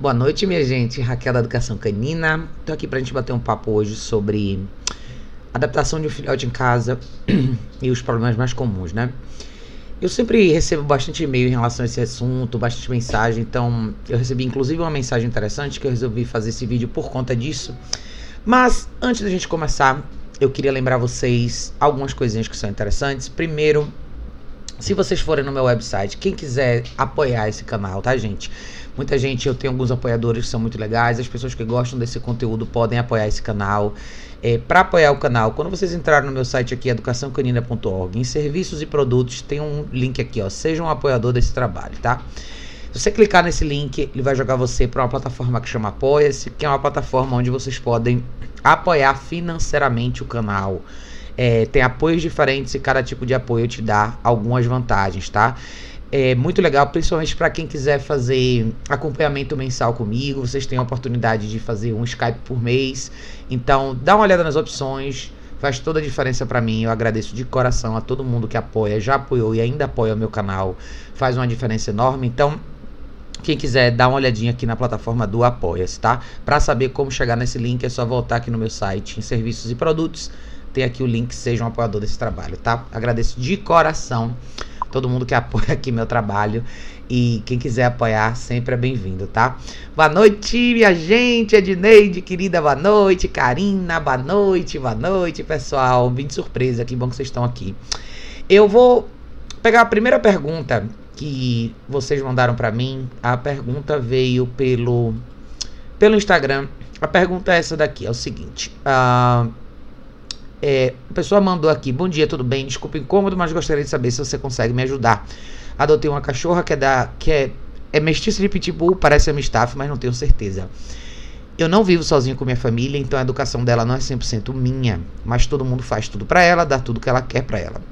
Boa noite, minha gente. Raquel da Educação Canina. Tô aqui pra gente bater um papo hoje sobre adaptação de um filhote em casa e os problemas mais comuns, né? Eu sempre recebo bastante e-mail em relação a esse assunto, bastante mensagem, então eu recebi inclusive uma mensagem interessante que eu resolvi fazer esse vídeo por conta disso. Mas antes da gente começar, eu queria lembrar vocês algumas coisinhas que são interessantes. Primeiro, se vocês forem no meu website, quem quiser apoiar esse canal, tá, gente? Muita gente, eu tenho alguns apoiadores que são muito legais, as pessoas que gostam desse conteúdo podem apoiar esse canal. É, para apoiar o canal, quando vocês entrarem no meu site aqui, educaçãocanina.org, em serviços e produtos, tem um link aqui, ó, seja um apoiador desse trabalho, tá? Se você clicar nesse link, ele vai jogar você para uma plataforma que chama Apoia-se, que é uma plataforma onde vocês podem apoiar financeiramente o canal. É, tem apoios diferentes e cada tipo de apoio te dá algumas vantagens, tá? É muito legal, principalmente para quem quiser fazer acompanhamento mensal comigo. Vocês têm a oportunidade de fazer um Skype por mês. Então, dá uma olhada nas opções. Faz toda a diferença para mim. Eu agradeço de coração a todo mundo que apoia, já apoiou e ainda apoia o meu canal. Faz uma diferença enorme. Então, quem quiser dar uma olhadinha aqui na plataforma do Apoia-se, tá? Para saber como chegar nesse link é só voltar aqui no meu site em serviços e produtos. Tem aqui o link, seja um apoiador desse trabalho, tá? Agradeço de coração todo mundo que apoia aqui meu trabalho. E quem quiser apoiar, sempre é bem-vindo, tá? Boa noite, minha gente. Edneide, querida, boa noite. Karina, boa noite, boa noite, pessoal. Vim de surpresa, que bom que vocês estão aqui. Eu vou pegar a primeira pergunta que vocês mandaram para mim. A pergunta veio pelo, pelo Instagram. A pergunta é essa daqui: é o seguinte. Uh, é, a pessoa mandou aqui: Bom dia, tudo bem? Desculpa o incômodo, mas gostaria de saber se você consegue me ajudar. Adotei uma cachorra que é da. que é, é mestiça de pitbull, parece amistaff, mas não tenho certeza. Eu não vivo sozinho com minha família, então a educação dela não é 100% minha, mas todo mundo faz tudo para ela, dá tudo que ela quer para ela.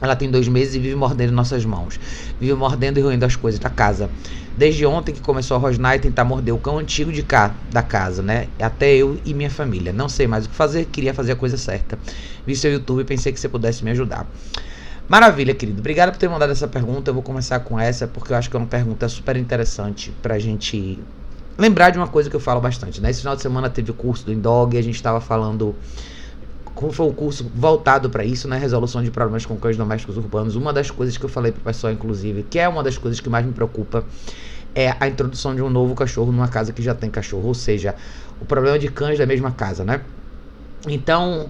Ela tem dois meses e vive mordendo nossas mãos. Vive mordendo e roendo as coisas da casa. Desde ontem que começou a rosnar e tentar morder o cão antigo de cá, da casa, né? Até eu e minha família. Não sei mais o que fazer, queria fazer a coisa certa. Vi seu YouTube e pensei que você pudesse me ajudar. Maravilha, querido. Obrigado por ter mandado essa pergunta. Eu vou começar com essa porque eu acho que é uma pergunta super interessante pra gente lembrar de uma coisa que eu falo bastante. Né? Esse final de semana teve o curso do Indog e a gente estava falando como foi um curso voltado para isso, né? Resolução de problemas com cães domésticos urbanos. Uma das coisas que eu falei pro pessoal, inclusive, que é uma das coisas que mais me preocupa, é a introdução de um novo cachorro numa casa que já tem cachorro. Ou seja, o problema de cães da mesma casa, né? Então,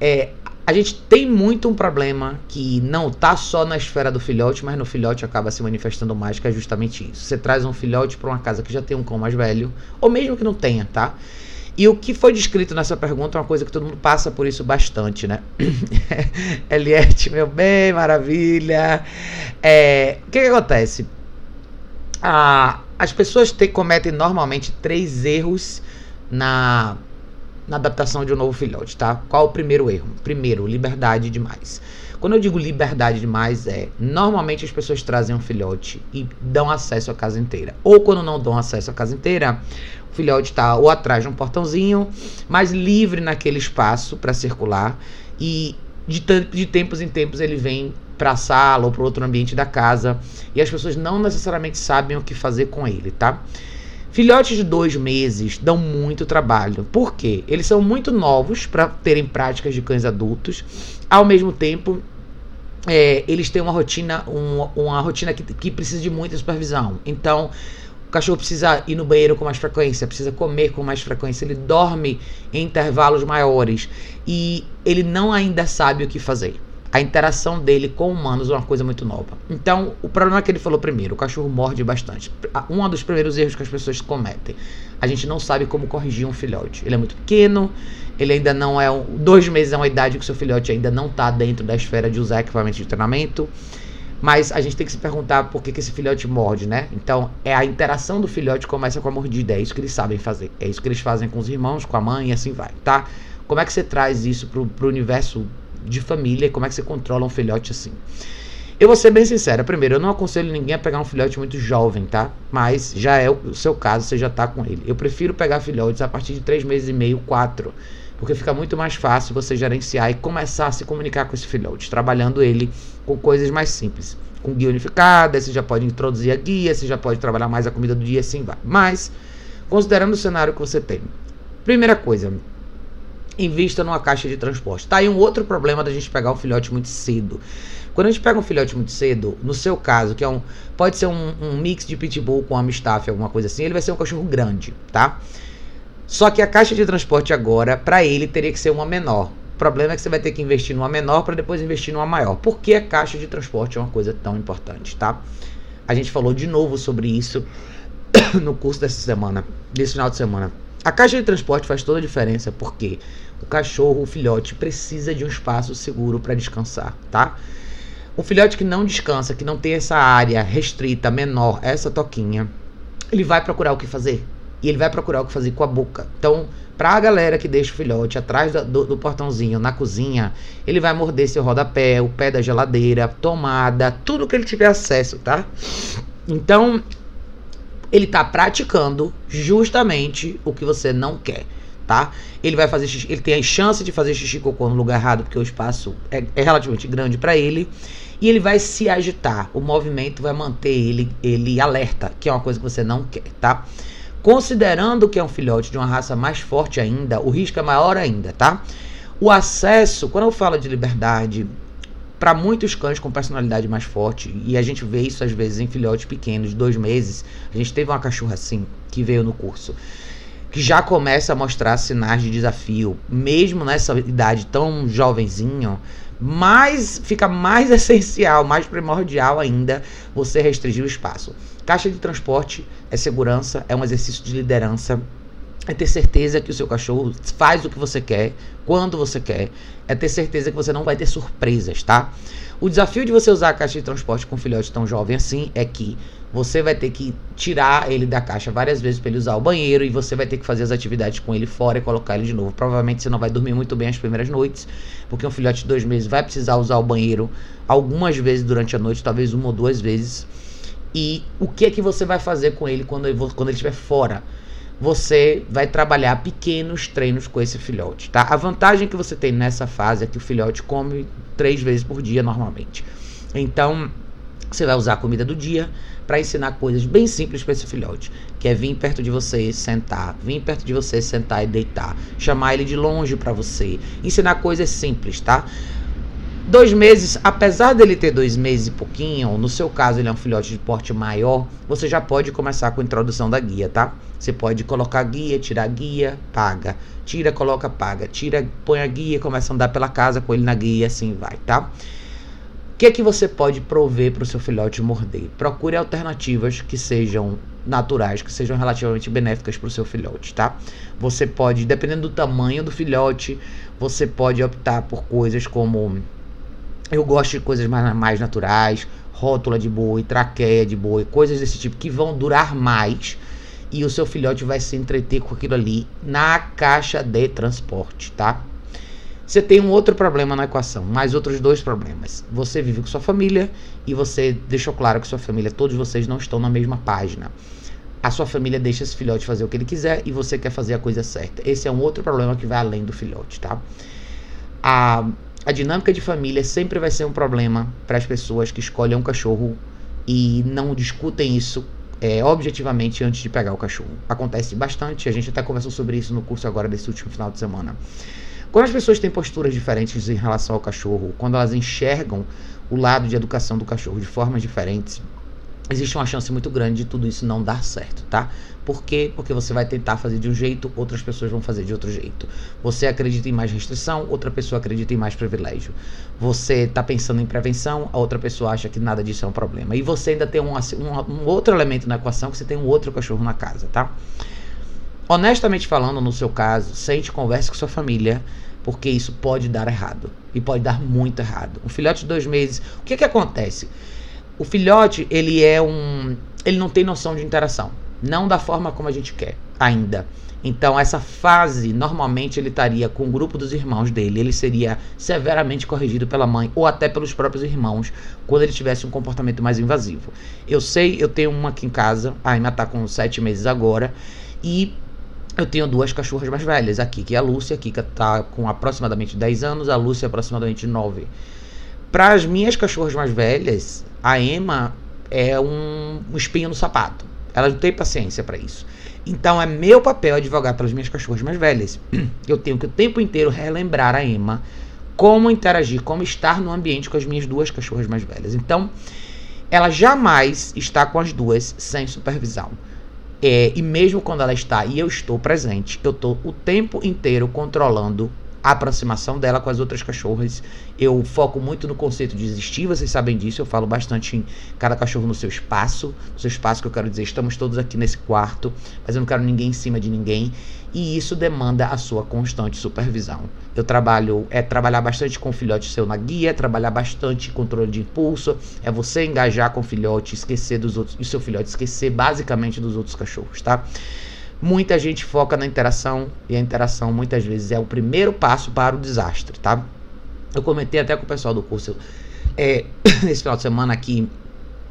é, a gente tem muito um problema que não tá só na esfera do filhote, mas no filhote acaba se manifestando mais, que é justamente isso. Você traz um filhote para uma casa que já tem um cão mais velho, ou mesmo que não tenha, tá? E o que foi descrito nessa pergunta é uma coisa que todo mundo passa por isso bastante, né? Eliette, meu bem, maravilha. É, o que, que acontece? Ah, as pessoas te, cometem normalmente três erros na, na adaptação de um novo filhote, tá? Qual o primeiro erro? Primeiro, liberdade demais. Quando eu digo liberdade demais, é normalmente as pessoas trazem um filhote e dão acesso à casa inteira. Ou quando não dão acesso à casa inteira, filhote está ou atrás de um portãozinho, mais livre naquele espaço para circular e de, de tempos em tempos ele vem para a sala ou para outro ambiente da casa e as pessoas não necessariamente sabem o que fazer com ele, tá? Filhotes de dois meses dão muito trabalho. Por quê? Eles são muito novos para terem práticas de cães adultos. Ao mesmo tempo, é, eles têm uma rotina, um, uma rotina que, que precisa de muita supervisão. Então, cachorro precisa ir no banheiro com mais frequência, precisa comer com mais frequência, ele dorme em intervalos maiores e ele não ainda sabe o que fazer. A interação dele com humanos é uma coisa muito nova. Então, o problema é que ele falou primeiro, o cachorro morde bastante. Um dos primeiros erros que as pessoas cometem. A gente não sabe como corrigir um filhote. Ele é muito pequeno, ele ainda não é. Um, dois meses é uma idade que o seu filhote ainda não está dentro da esfera de usar equipamento de treinamento. Mas a gente tem que se perguntar por que, que esse filhote morde, né? Então, é a interação do filhote começa com a mordida. É isso que eles sabem fazer. É isso que eles fazem com os irmãos, com a mãe e assim vai, tá? Como é que você traz isso pro, pro universo de família? Como é que você controla um filhote assim? Eu vou ser bem sincero. Primeiro, eu não aconselho ninguém a pegar um filhote muito jovem, tá? Mas já é o seu caso, você já tá com ele. Eu prefiro pegar filhotes a partir de 3 meses e meio, 4 porque fica muito mais fácil você gerenciar e começar a se comunicar com esse filhote, trabalhando ele com coisas mais simples. com guia unificada, você já pode introduzir a guia, você já pode trabalhar mais a comida do dia, assim vai. Mas, considerando o cenário que você tem, primeira coisa, invista numa caixa de transporte. Tá aí um outro problema da gente pegar um filhote muito cedo. Quando a gente pega um filhote muito cedo, no seu caso, que é um. Pode ser um, um mix de pitbull com amstaff, alguma coisa assim, ele vai ser um cachorro grande, tá? Só que a caixa de transporte agora, para ele, teria que ser uma menor. O problema é que você vai ter que investir numa menor para depois investir numa maior. Por que a caixa de transporte é uma coisa tão importante, tá? A gente falou de novo sobre isso no curso dessa semana, desse final de semana. A caixa de transporte faz toda a diferença porque o cachorro, o filhote, precisa de um espaço seguro para descansar, tá? Um filhote que não descansa, que não tem essa área restrita, menor, essa toquinha, ele vai procurar o que fazer. E ele vai procurar o que fazer com a boca. Então, pra galera que deixa o filhote atrás do, do, portãozinho na cozinha, ele vai morder seu rodapé, o pé da geladeira, tomada, tudo que ele tiver acesso, tá? Então, ele tá praticando justamente o que você não quer tá? Ele vai fazer xixi, ele tem a chance de fazer xixi cocô no lugar errado, porque o espaço é, é relativamente grande para ele. E ele vai se agitar. O movimento vai manter ele, ele alerta, que é uma coisa que você não quer, tá? Considerando que é um filhote de uma raça mais forte ainda, o risco é maior ainda, tá? O acesso, quando eu falo de liberdade, para muitos cães com personalidade mais forte, e a gente vê isso às vezes em filhotes pequenos, dois meses, a gente teve uma cachorra assim, que veio no curso que já começa a mostrar sinais de desafio, mesmo nessa idade tão jovenzinho, mas fica mais essencial, mais primordial ainda você restringir o espaço. Caixa de transporte é segurança, é um exercício de liderança, é ter certeza que o seu cachorro faz o que você quer, quando você quer, é ter certeza que você não vai ter surpresas, tá? O desafio de você usar a caixa de transporte com um filhote tão jovem assim é que você vai ter que tirar ele da caixa várias vezes para ele usar o banheiro e você vai ter que fazer as atividades com ele fora e colocar ele de novo. Provavelmente você não vai dormir muito bem as primeiras noites, porque um filhote de dois meses vai precisar usar o banheiro algumas vezes durante a noite, talvez uma ou duas vezes. E o que é que você vai fazer com ele quando ele, quando ele estiver fora? Você vai trabalhar pequenos treinos com esse filhote, tá? A vantagem que você tem nessa fase é que o filhote come três vezes por dia normalmente. Então, você vai usar a comida do dia para ensinar coisas bem simples para esse filhote, que é vir perto de você, sentar, vir perto de você, sentar e deitar, chamar ele de longe para você, ensinar coisas simples, tá? Dois meses, apesar dele ter dois meses e pouquinho, no seu caso ele é um filhote de porte maior, você já pode começar com a introdução da guia, tá? Você pode colocar guia, tirar guia, paga. Tira, coloca, paga. Tira, põe a guia, começa a andar pela casa com ele na guia, assim vai, tá? Que é que você pode prover para o seu filhote morder? Procure alternativas que sejam naturais, que sejam relativamente benéficas para o seu filhote, tá? Você pode, dependendo do tamanho do filhote, você pode optar por coisas como eu gosto de coisas mais, mais naturais, rótula de boi, traqueia de boi, coisas desse tipo que vão durar mais e o seu filhote vai se entreter com aquilo ali na caixa de transporte, tá? Você tem um outro problema na equação, mais outros dois problemas. Você vive com sua família e você deixou claro que sua família, todos vocês não estão na mesma página. A sua família deixa esse filhote fazer o que ele quiser e você quer fazer a coisa certa. Esse é um outro problema que vai além do filhote, tá? A, a dinâmica de família sempre vai ser um problema para as pessoas que escolhem um cachorro e não discutem isso é, objetivamente antes de pegar o cachorro. Acontece bastante, a gente até conversou sobre isso no curso agora desse último final de semana. Quando as pessoas têm posturas diferentes em relação ao cachorro, quando elas enxergam o lado de educação do cachorro de formas diferentes, existe uma chance muito grande de tudo isso não dar certo, tá? Por quê? Porque você vai tentar fazer de um jeito, outras pessoas vão fazer de outro jeito. Você acredita em mais restrição, outra pessoa acredita em mais privilégio. Você está pensando em prevenção, a outra pessoa acha que nada disso é um problema. E você ainda tem um, um, um outro elemento na equação que você tem um outro cachorro na casa, tá? Honestamente falando, no seu caso, sente, converse com sua família, porque isso pode dar errado. E pode dar muito errado. Um filhote de dois meses, o que que acontece? O filhote, ele é um. Ele não tem noção de interação. Não da forma como a gente quer, ainda. Então, essa fase, normalmente ele estaria com o grupo dos irmãos dele. Ele seria severamente corrigido pela mãe ou até pelos próprios irmãos quando ele tivesse um comportamento mais invasivo. Eu sei, eu tenho uma aqui em casa, a Emma tá com sete meses agora. E eu tenho duas cachorras mais velhas aqui, que é a Lúcia, que está com aproximadamente 10 anos, a Lúcia aproximadamente 9. Para as minhas cachorras mais velhas, A Emma é um, um espinho no sapato. Ela não tem paciência para isso. Então é meu papel advogar pelas minhas cachorras mais velhas. Eu tenho que o tempo inteiro relembrar a Emma como interagir, como estar no ambiente com as minhas duas cachorras mais velhas. Então, ela jamais está com as duas sem supervisão. É, e mesmo quando ela está e eu estou presente, eu estou o tempo inteiro controlando a aproximação dela com as outras cachorras. Eu foco muito no conceito de existir, vocês sabem disso. Eu falo bastante em cada cachorro no seu espaço. No seu espaço que eu quero dizer, estamos todos aqui nesse quarto, mas eu não quero ninguém em cima de ninguém. E isso demanda a sua constante supervisão. Eu trabalho, é trabalhar bastante com o filhote seu na guia, trabalhar bastante controle de impulso, é você engajar com o filhote, esquecer dos outros, e seu filhote esquecer basicamente dos outros cachorros, tá? Muita gente foca na interação e a interação muitas vezes é o primeiro passo para o desastre, tá? Eu comentei até com o pessoal do curso é, esse final de semana aqui,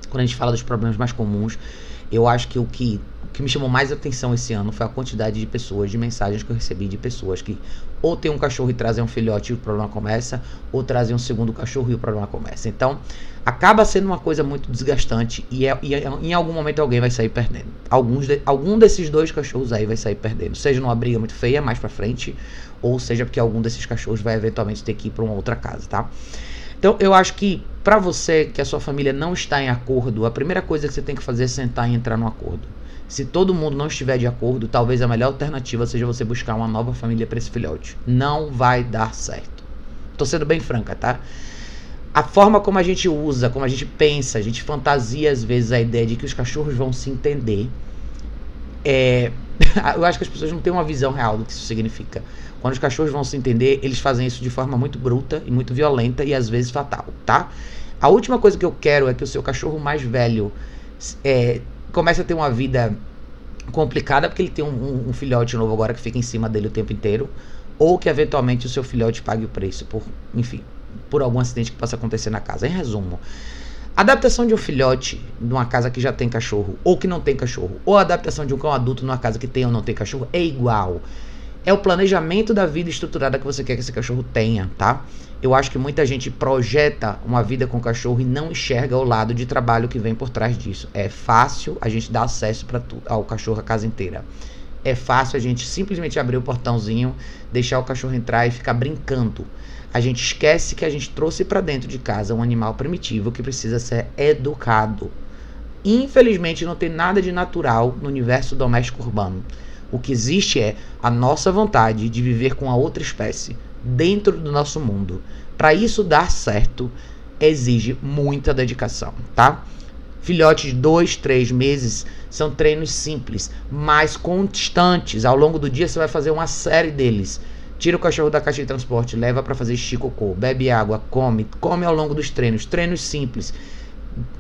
quando a gente fala dos problemas mais comuns, eu acho que o que, que me chamou mais atenção esse ano foi a quantidade de pessoas, de mensagens que eu recebi de pessoas que ou tem um cachorro e trazem um filhote e o problema começa, ou trazem um segundo cachorro e o problema começa. Então, acaba sendo uma coisa muito desgastante e, é, e é, em algum momento alguém vai sair perdendo. Alguns de, algum desses dois cachorros aí vai sair perdendo, seja numa briga muito feia mais para frente, ou seja porque algum desses cachorros vai eventualmente ter que ir para uma outra casa, tá? Então, eu acho que para você que a sua família não está em acordo, a primeira coisa que você tem que fazer é sentar e entrar no acordo. Se todo mundo não estiver de acordo, talvez a melhor alternativa seja você buscar uma nova família para esse filhote. Não vai dar certo. Tô sendo bem franca, tá? A forma como a gente usa, como a gente pensa, a gente fantasia às vezes a ideia de que os cachorros vão se entender. É, eu acho que as pessoas não têm uma visão real do que isso significa. Quando os cachorros vão se entender, eles fazem isso de forma muito bruta e muito violenta e às vezes fatal, tá? A última coisa que eu quero é que o seu cachorro mais velho é, começa a ter uma vida complicada porque ele tem um, um, um, filhote novo agora que fica em cima dele o tempo inteiro, ou que eventualmente o seu filhote pague o preço por, enfim, por algum acidente que possa acontecer na casa. Em resumo, a adaptação de um filhote numa casa que já tem cachorro ou que não tem cachorro, ou a adaptação de um cão adulto numa casa que tem ou não tem cachorro é igual é o planejamento da vida estruturada que você quer que esse cachorro tenha, tá? Eu acho que muita gente projeta uma vida com cachorro e não enxerga o lado de trabalho que vem por trás disso. É fácil a gente dar acesso para ao cachorro a casa inteira. É fácil a gente simplesmente abrir o portãozinho, deixar o cachorro entrar e ficar brincando. A gente esquece que a gente trouxe para dentro de casa um animal primitivo que precisa ser educado. Infelizmente não tem nada de natural no universo doméstico urbano. O que existe é a nossa vontade de viver com a outra espécie dentro do nosso mundo. Para isso dar certo, exige muita dedicação, tá? Filhotes de dois, três meses são treinos simples, mas constantes. Ao longo do dia você vai fazer uma série deles. Tira o cachorro da caixa de transporte, leva para fazer xicocô, bebe água, come, come ao longo dos treinos. Treinos simples.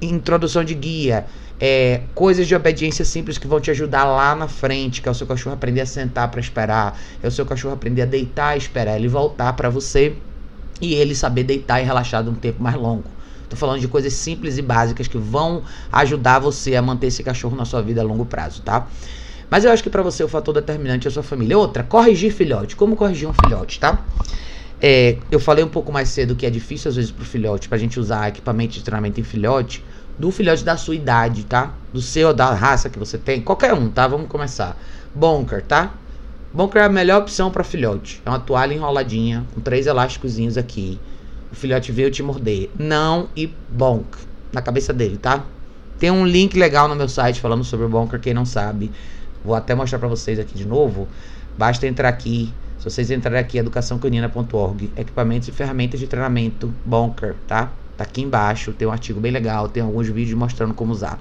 Introdução de guia, é, coisas de obediência simples que vão te ajudar lá na frente, que é o seu cachorro aprender a sentar para esperar, é o seu cachorro aprender a deitar e esperar ele voltar para você e ele saber deitar e relaxar um tempo mais longo. Tô falando de coisas simples e básicas que vão ajudar você a manter esse cachorro na sua vida a longo prazo, tá? Mas eu acho que para você o fator determinante é a sua família. Outra, corrigir filhote. Como corrigir um filhote, tá? É, eu falei um pouco mais cedo que é difícil às vezes pro filhote, pra gente usar equipamento de treinamento em filhote do filhote da sua idade, tá? Do seu, da raça que você tem, qualquer um, tá? Vamos começar. Bonker, tá? Bonker é a melhor opção para filhote. É uma toalha enroladinha, com três elásticozinhos aqui. O filhote veio te morder. Não e bonk na cabeça dele, tá? Tem um link legal no meu site falando sobre o Bonker, quem não sabe. Vou até mostrar para vocês aqui de novo. Basta entrar aqui. Se vocês entrarem aqui, educaçãocanina.org, equipamentos e ferramentas de treinamento Bonker, tá? Tá aqui embaixo, tem um artigo bem legal, tem alguns vídeos mostrando como usar.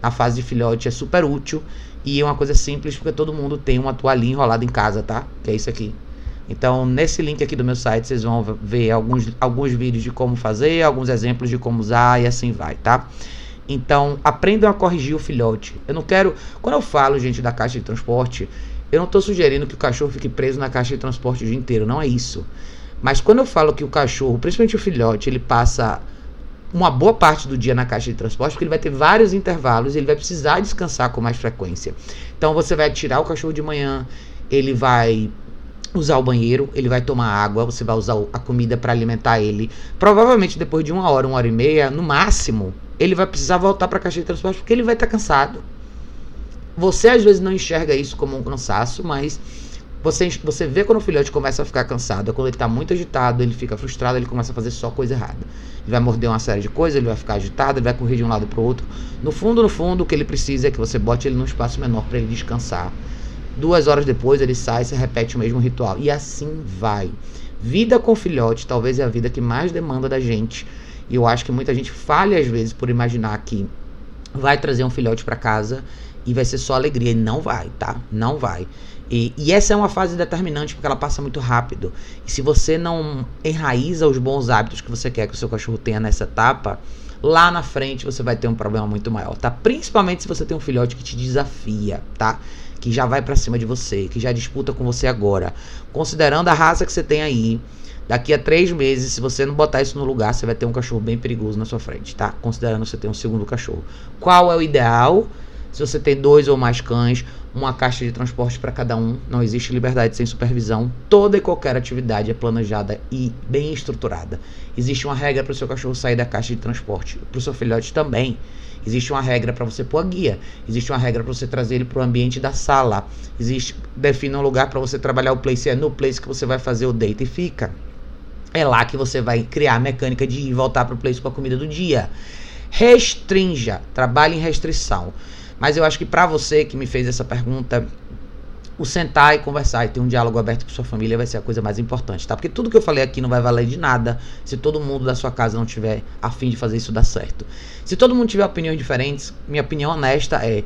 Na fase de filhote é super útil e é uma coisa simples porque todo mundo tem uma toalhinha enrolada em casa, tá? Que é isso aqui. Então, nesse link aqui do meu site, vocês vão ver alguns, alguns vídeos de como fazer, alguns exemplos de como usar e assim vai, tá? Então, aprendam a corrigir o filhote. Eu não quero. Quando eu falo, gente, da caixa de transporte, eu não estou sugerindo que o cachorro fique preso na caixa de transporte o dia inteiro. Não é isso. Mas quando eu falo que o cachorro, principalmente o filhote, ele passa uma boa parte do dia na caixa de transporte, porque ele vai ter vários intervalos, ele vai precisar descansar com mais frequência. Então você vai tirar o cachorro de manhã, ele vai usar o banheiro, ele vai tomar água, você vai usar a comida para alimentar ele. Provavelmente depois de uma hora, uma hora e meia, no máximo, ele vai precisar voltar para a caixa de transporte porque ele vai estar tá cansado. Você às vezes não enxerga isso como um cansaço, mas você, você vê quando o filhote começa a ficar cansado, quando ele está muito agitado, ele fica frustrado, ele começa a fazer só coisa errada. Ele vai morder uma série de coisas, ele vai ficar agitado, ele vai correr de um lado para o outro. No fundo, no fundo, o que ele precisa é que você bote ele num espaço menor para ele descansar. Duas horas depois ele sai e se repete o mesmo ritual. E assim vai. Vida com filhote talvez é a vida que mais demanda da gente. E eu acho que muita gente falha às vezes por imaginar que vai trazer um filhote para casa e vai ser só alegria. E não vai, tá? Não vai. E, e, essa é uma fase determinante porque ela passa muito rápido. E se você não enraiza os bons hábitos que você quer que o seu cachorro tenha nessa etapa, lá na frente você vai ter um problema muito maior, tá? Principalmente se você tem um filhote que te desafia, tá? Que já vai para cima de você, que já disputa com você agora. Considerando a raça que você tem aí, daqui a três meses, se você não botar isso no lugar, você vai ter um cachorro bem perigoso na sua frente, tá? Considerando que você tem um segundo cachorro. Qual é o ideal? Se você tem dois ou mais cães, uma caixa de transporte para cada um, não existe liberdade sem supervisão. Toda e qualquer atividade é planejada e bem estruturada. Existe uma regra para o seu cachorro sair da caixa de transporte, para o seu filhote também. Existe uma regra para você pôr a guia. Existe uma regra para você trazer ele para o ambiente da sala. Existe define um lugar para você trabalhar o place. É no place que você vai fazer o deita e fica. É lá que você vai criar a mecânica de ir voltar para o place com a comida do dia. Restrinja, trabalhe em restrição. Mas eu acho que para você que me fez essa pergunta, o sentar e conversar e ter um diálogo aberto com sua família vai ser a coisa mais importante, tá? Porque tudo que eu falei aqui não vai valer de nada se todo mundo da sua casa não tiver a fim de fazer isso dar certo. Se todo mundo tiver opiniões diferentes, minha opinião honesta é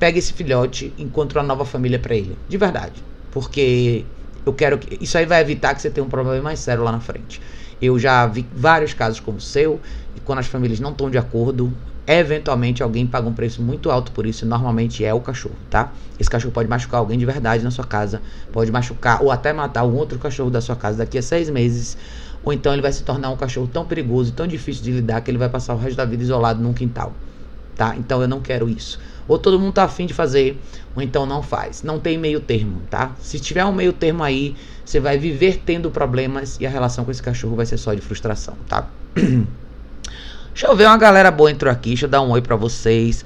pegue esse filhote e encontre uma nova família para ele, de verdade. Porque eu quero que isso aí vai evitar que você tenha um problema mais sério lá na frente. Eu já vi vários casos como o seu, e quando as famílias não estão de acordo, Eventualmente alguém paga um preço muito alto por isso, e normalmente é o cachorro, tá? Esse cachorro pode machucar alguém de verdade na sua casa, pode machucar ou até matar um outro cachorro da sua casa daqui a seis meses, ou então ele vai se tornar um cachorro tão perigoso e tão difícil de lidar que ele vai passar o resto da vida isolado num quintal, tá? Então eu não quero isso. Ou todo mundo tá afim de fazer, ou então não faz. Não tem meio termo, tá? Se tiver um meio termo aí, você vai viver tendo problemas e a relação com esse cachorro vai ser só de frustração, tá? Deixa eu ver, uma galera boa entrou aqui. Deixa eu dar um oi pra vocês.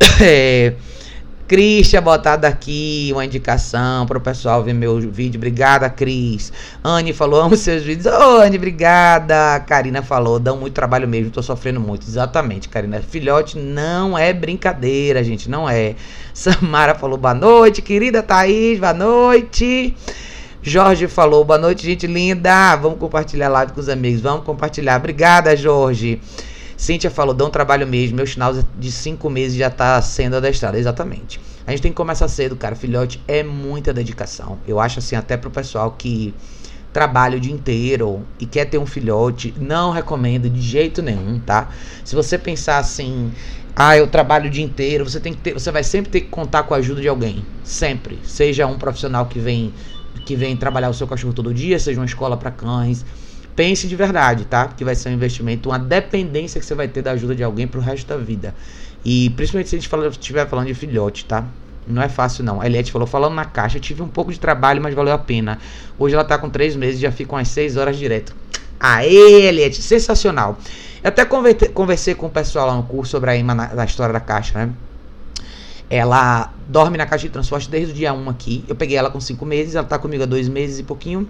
É, Cristian botado aqui uma indicação para o pessoal ver meu vídeo. Obrigada, Cris. Anne falou, amo seus vídeos. Ô, oh, Anne, obrigada. Karina falou, dão muito trabalho mesmo, tô sofrendo muito. Exatamente, Karina. Filhote não é brincadeira, gente, não é. Samara falou, boa noite, querida Thaís, boa noite. Jorge falou, boa noite, gente linda. Vamos compartilhar live com os amigos, vamos compartilhar. Obrigada, Jorge. Cíntia falou, dá um trabalho mesmo, meu schnauzer de 5 meses já tá sendo adestrado. Exatamente. A gente tem que começar cedo, cara. Filhote é muita dedicação. Eu acho assim, até pro pessoal que trabalha o dia inteiro e quer ter um filhote, não recomendo de jeito nenhum, tá? Se você pensar assim, ah, eu trabalho o dia inteiro, você tem que ter, você vai sempre ter que contar com a ajuda de alguém, sempre. Seja um profissional que vem que vem trabalhar o seu cachorro todo dia, seja uma escola para cães, pense de verdade, tá? Porque vai ser um investimento, uma dependência que você vai ter da ajuda de alguém pro resto da vida. E principalmente se a gente estiver falando de filhote, tá? Não é fácil não. A Eliette falou, falando na caixa, tive um pouco de trabalho, mas valeu a pena. Hoje ela tá com três meses já fica umas seis horas direto. Aê, Eliette, sensacional. Eu até conversei com o pessoal lá no curso sobre a Ima na, na história da caixa, né? Ela dorme na caixa de transporte desde o dia 1 aqui. Eu peguei ela com cinco meses, ela tá comigo há dois meses e pouquinho.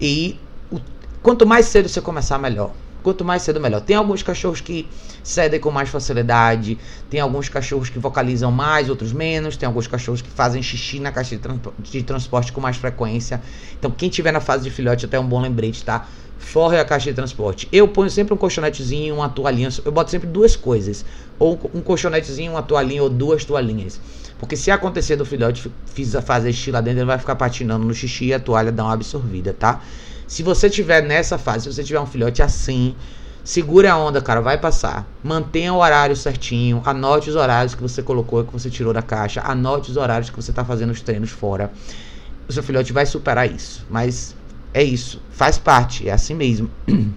E Quanto mais cedo você começar, melhor. Quanto mais cedo, melhor. Tem alguns cachorros que cedem com mais facilidade, tem alguns cachorros que vocalizam mais, outros menos, tem alguns cachorros que fazem xixi na caixa de, trans de transporte com mais frequência. Então, quem tiver na fase de filhote, até é um bom lembrete, tá? Forre a caixa de transporte. Eu ponho sempre um colchonetezinho, uma toalhinha. Eu boto sempre duas coisas. Ou um colchonetezinho, uma toalhinha ou duas toalhinhas. Porque se acontecer do filhote fazer xixi lá dentro, ele vai ficar patinando no xixi e a toalha dá uma absorvida, tá? Se você tiver nessa fase, se você tiver um filhote assim, segure a onda, cara, vai passar. Mantenha o horário certinho, anote os horários que você colocou, que você tirou da caixa, anote os horários que você está fazendo os treinos fora. O seu filhote vai superar isso, mas é isso, faz parte, é assim mesmo.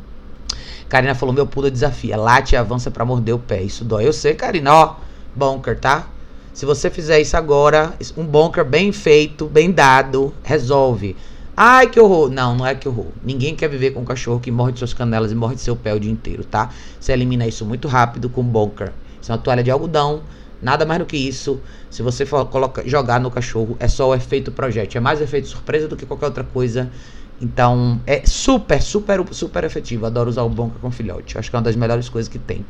Karina falou: meu pulo desafia, late e avança para morder o pé. Isso dói. Eu sei, Karina, ó, bunker, tá? Se você fizer isso agora, um bunker bem feito, bem dado, resolve Ai, que horror. Não, não é que horror. Ninguém quer viver com um cachorro que morde suas canelas e morde seu pé o dia inteiro, tá? Você elimina isso muito rápido com bunker. Isso é uma toalha de algodão. Nada mais do que isso. Se você for colocar, jogar no cachorro, é só o efeito projétil. É mais efeito surpresa do que qualquer outra coisa. Então, é super, super, super efetivo. Adoro usar o bunker com filhote. Acho que é uma das melhores coisas que tem.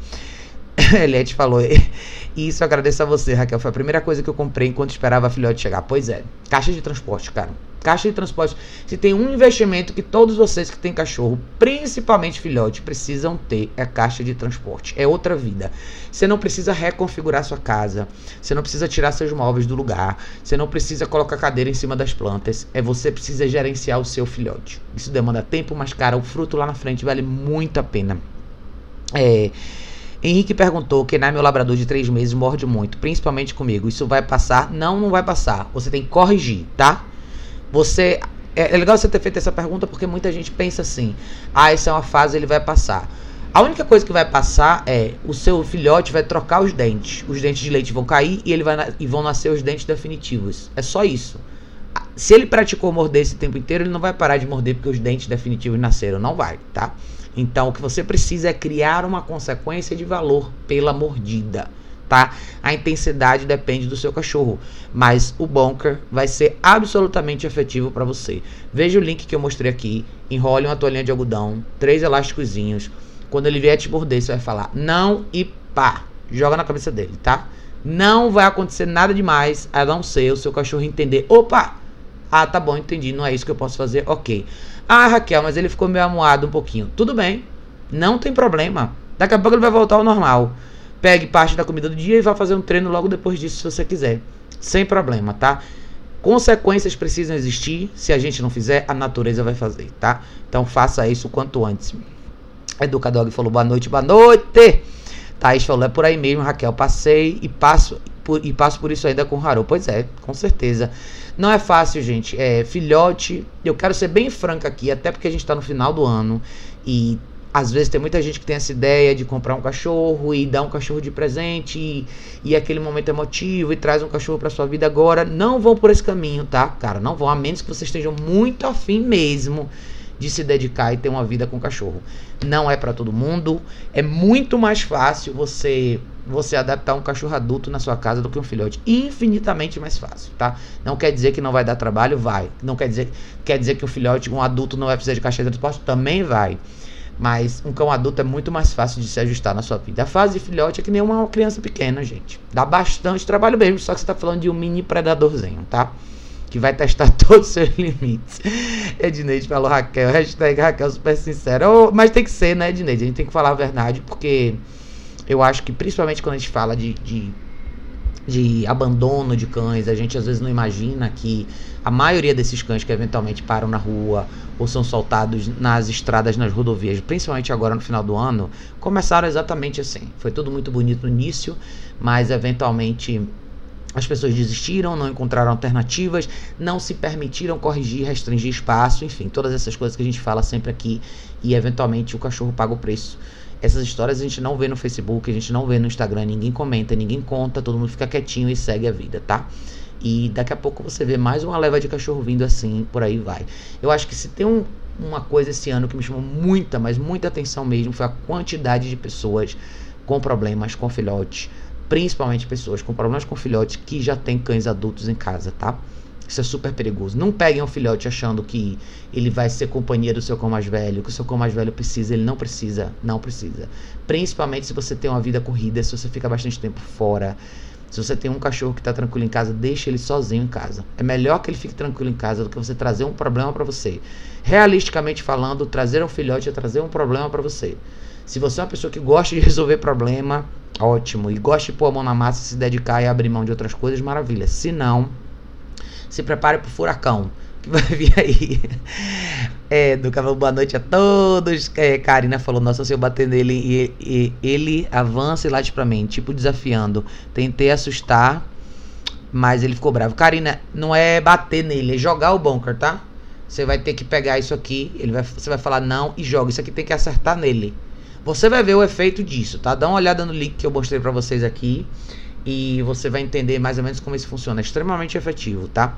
Eliette falou. E isso eu agradeço a você, Raquel. Foi a primeira coisa que eu comprei enquanto esperava a filhote chegar. Pois é. Caixa de transporte, cara. Caixa de transporte. Se tem um investimento que todos vocês que têm cachorro, principalmente filhote, precisam ter, é caixa de transporte. É outra vida. Você não precisa reconfigurar sua casa. Você não precisa tirar seus móveis do lugar. Você não precisa colocar cadeira em cima das plantas. É você precisa gerenciar o seu filhote. Isso demanda tempo, mas, cara, o fruto lá na frente vale muito a pena. É. Henrique perguntou: que é meu labrador de três meses morde muito, principalmente comigo. Isso vai passar? Não, não vai passar. Você tem que corrigir, tá? Você. É, é legal você ter feito essa pergunta porque muita gente pensa assim: ah, isso é uma fase, ele vai passar. A única coisa que vai passar é o seu filhote vai trocar os dentes. Os dentes de leite vão cair e, ele vai, e vão nascer os dentes definitivos. É só isso. Se ele praticou morder esse tempo inteiro, ele não vai parar de morder porque os dentes definitivos nasceram. Não vai, tá? Então, o que você precisa é criar uma consequência de valor pela mordida, tá? A intensidade depende do seu cachorro, mas o bunker vai ser absolutamente efetivo para você. Veja o link que eu mostrei aqui, enrole uma toalhinha de algodão, três elásticozinhos. Quando ele vier te morder, você vai falar não e pá, joga na cabeça dele, tá? Não vai acontecer nada demais, a não ser o seu cachorro entender, opa, ah, tá bom, entendi, não é isso que eu posso fazer, ok. Ah, Raquel, mas ele ficou meio amuado um pouquinho. Tudo bem, não tem problema. Daqui a pouco ele vai voltar ao normal. Pegue parte da comida do dia e vá fazer um treino logo depois disso, se você quiser. Sem problema, tá? Consequências precisam existir. Se a gente não fizer, a natureza vai fazer, tá? Então faça isso o quanto antes. Educador falou boa noite, boa noite. Thaís falou, é por aí mesmo, Raquel. Passei e passo por, e passo por isso ainda com Haru. Pois é, com certeza. Não é fácil, gente. É, filhote, eu quero ser bem franca aqui, até porque a gente está no final do ano e às vezes tem muita gente que tem essa ideia de comprar um cachorro e dar um cachorro de presente e, e aquele momento emotivo e traz um cachorro para sua vida agora. Não vão por esse caminho, tá? Cara, não vão, a menos que vocês estejam muito afim mesmo de se dedicar e ter uma vida com cachorro. Não é para todo mundo. É muito mais fácil você você adaptar um cachorro adulto na sua casa do que um filhote. Infinitamente mais fácil, tá? Não quer dizer que não vai dar trabalho, vai. Não quer dizer, quer dizer que um filhote, um adulto não vai precisar de caixa de transporte, também vai. Mas um cão adulto é muito mais fácil de se ajustar na sua vida. A fase de filhote é que nem uma criança pequena, gente. Dá bastante trabalho mesmo, só que você tá falando de um mini predadorzinho, tá? Que vai testar todos os seus limites. Edneide falou Raquel, hashtag Raquel super sincera. Oh, mas tem que ser, né, Edneide? A gente tem que falar a verdade, porque eu acho que principalmente quando a gente fala de, de, de, abandono de cães, a gente às vezes não imagina que a maioria desses cães que eventualmente param na rua ou são soltados nas estradas, nas rodovias, principalmente agora no final do ano, começaram exatamente assim. Foi tudo muito bonito no início, mas eventualmente as pessoas desistiram, não encontraram alternativas, não se permitiram corrigir, restringir espaço, enfim, todas essas coisas que a gente fala sempre aqui e eventualmente o cachorro paga o preço. Essas histórias a gente não vê no Facebook, a gente não vê no Instagram, ninguém comenta, ninguém conta, todo mundo fica quietinho e segue a vida, tá? E daqui a pouco você vê mais uma leva de cachorro vindo assim, por aí vai. Eu acho que se tem um, uma coisa esse ano que me chamou muita, mas muita atenção mesmo, foi a quantidade de pessoas com problemas com filhotes, principalmente pessoas com problemas com filhotes que já têm cães adultos em casa, tá? Isso é super perigoso. Não peguem um filhote achando que ele vai ser companhia do seu cão mais velho, que o seu cão mais velho precisa. Ele não precisa, não precisa. Principalmente se você tem uma vida corrida, se você fica bastante tempo fora. Se você tem um cachorro que está tranquilo em casa, deixe ele sozinho em casa. É melhor que ele fique tranquilo em casa do que você trazer um problema para você. Realisticamente falando, trazer um filhote é trazer um problema para você. Se você é uma pessoa que gosta de resolver problema, ótimo. E gosta de pôr a mão na massa, se dedicar e abrir mão de outras coisas, maravilha. Se não, se prepare pro furacão que vai vir aí. É, do cavalo, boa noite a todos. É, Karina falou, nossa, se eu bater nele e, e ele avança e late pra mim, tipo desafiando. Tentei assustar, mas ele ficou bravo. Karina, não é bater nele, é jogar o bunker, tá? Você vai ter que pegar isso aqui, ele vai, você vai falar não e joga. Isso aqui tem que acertar nele. Você vai ver o efeito disso, tá? Dá uma olhada no link que eu mostrei para vocês aqui e você vai entender mais ou menos como isso funciona. É extremamente efetivo, tá?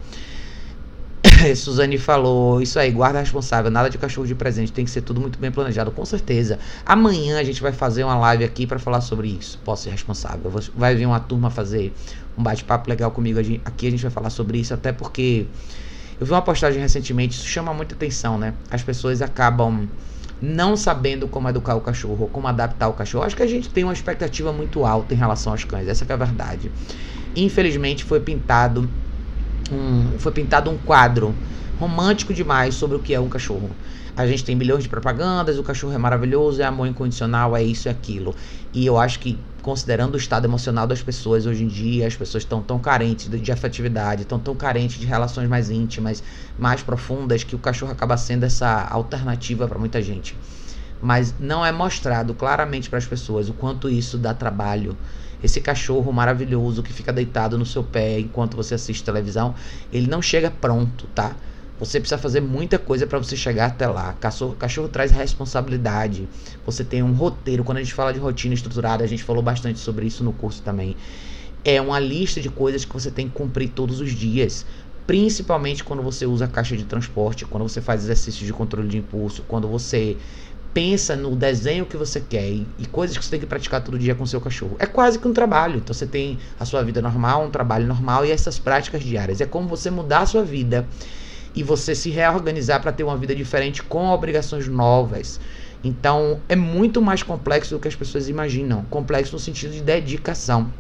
Suzane falou, isso aí, guarda responsável, nada de cachorro de presente, tem que ser tudo muito bem planejado, com certeza. Amanhã a gente vai fazer uma live aqui para falar sobre isso. Posso ser responsável. Vai vir uma turma fazer um bate-papo legal comigo aqui, a gente vai falar sobre isso, até porque eu vi uma postagem recentemente, isso chama muita atenção, né? As pessoas acabam não sabendo como educar o cachorro, como adaptar o cachorro. Acho que a gente tem uma expectativa muito alta em relação aos cães, essa é a verdade. Infelizmente foi pintado um, foi pintado um quadro romântico demais sobre o que é um cachorro. A gente tem milhões de propagandas, o cachorro é maravilhoso, é amor incondicional, é isso e aquilo. E eu acho que, considerando o estado emocional das pessoas hoje em dia, as pessoas estão tão carentes de, de afetividade, estão tão carentes de relações mais íntimas, mais profundas, que o cachorro acaba sendo essa alternativa para muita gente. Mas não é mostrado claramente para as pessoas o quanto isso dá trabalho, esse cachorro maravilhoso que fica deitado no seu pé enquanto você assiste televisão, ele não chega pronto, tá? Você precisa fazer muita coisa para você chegar até lá. Cachorro, cachorro traz responsabilidade. Você tem um roteiro. Quando a gente fala de rotina estruturada, a gente falou bastante sobre isso no curso também. É uma lista de coisas que você tem que cumprir todos os dias. Principalmente quando você usa a caixa de transporte, quando você faz exercícios de controle de impulso, quando você pensa no desenho que você quer e, e, coisas que você tem que praticar todo dia com seu cachorro. É quase que um trabalho. Então você tem a sua vida normal, um trabalho normal e essas práticas diárias. É como você mudar a sua vida e você se reorganizar para ter uma vida diferente com obrigações novas. Então é muito mais complexo do que as pessoas imaginam. Complexo no sentido de dedicação.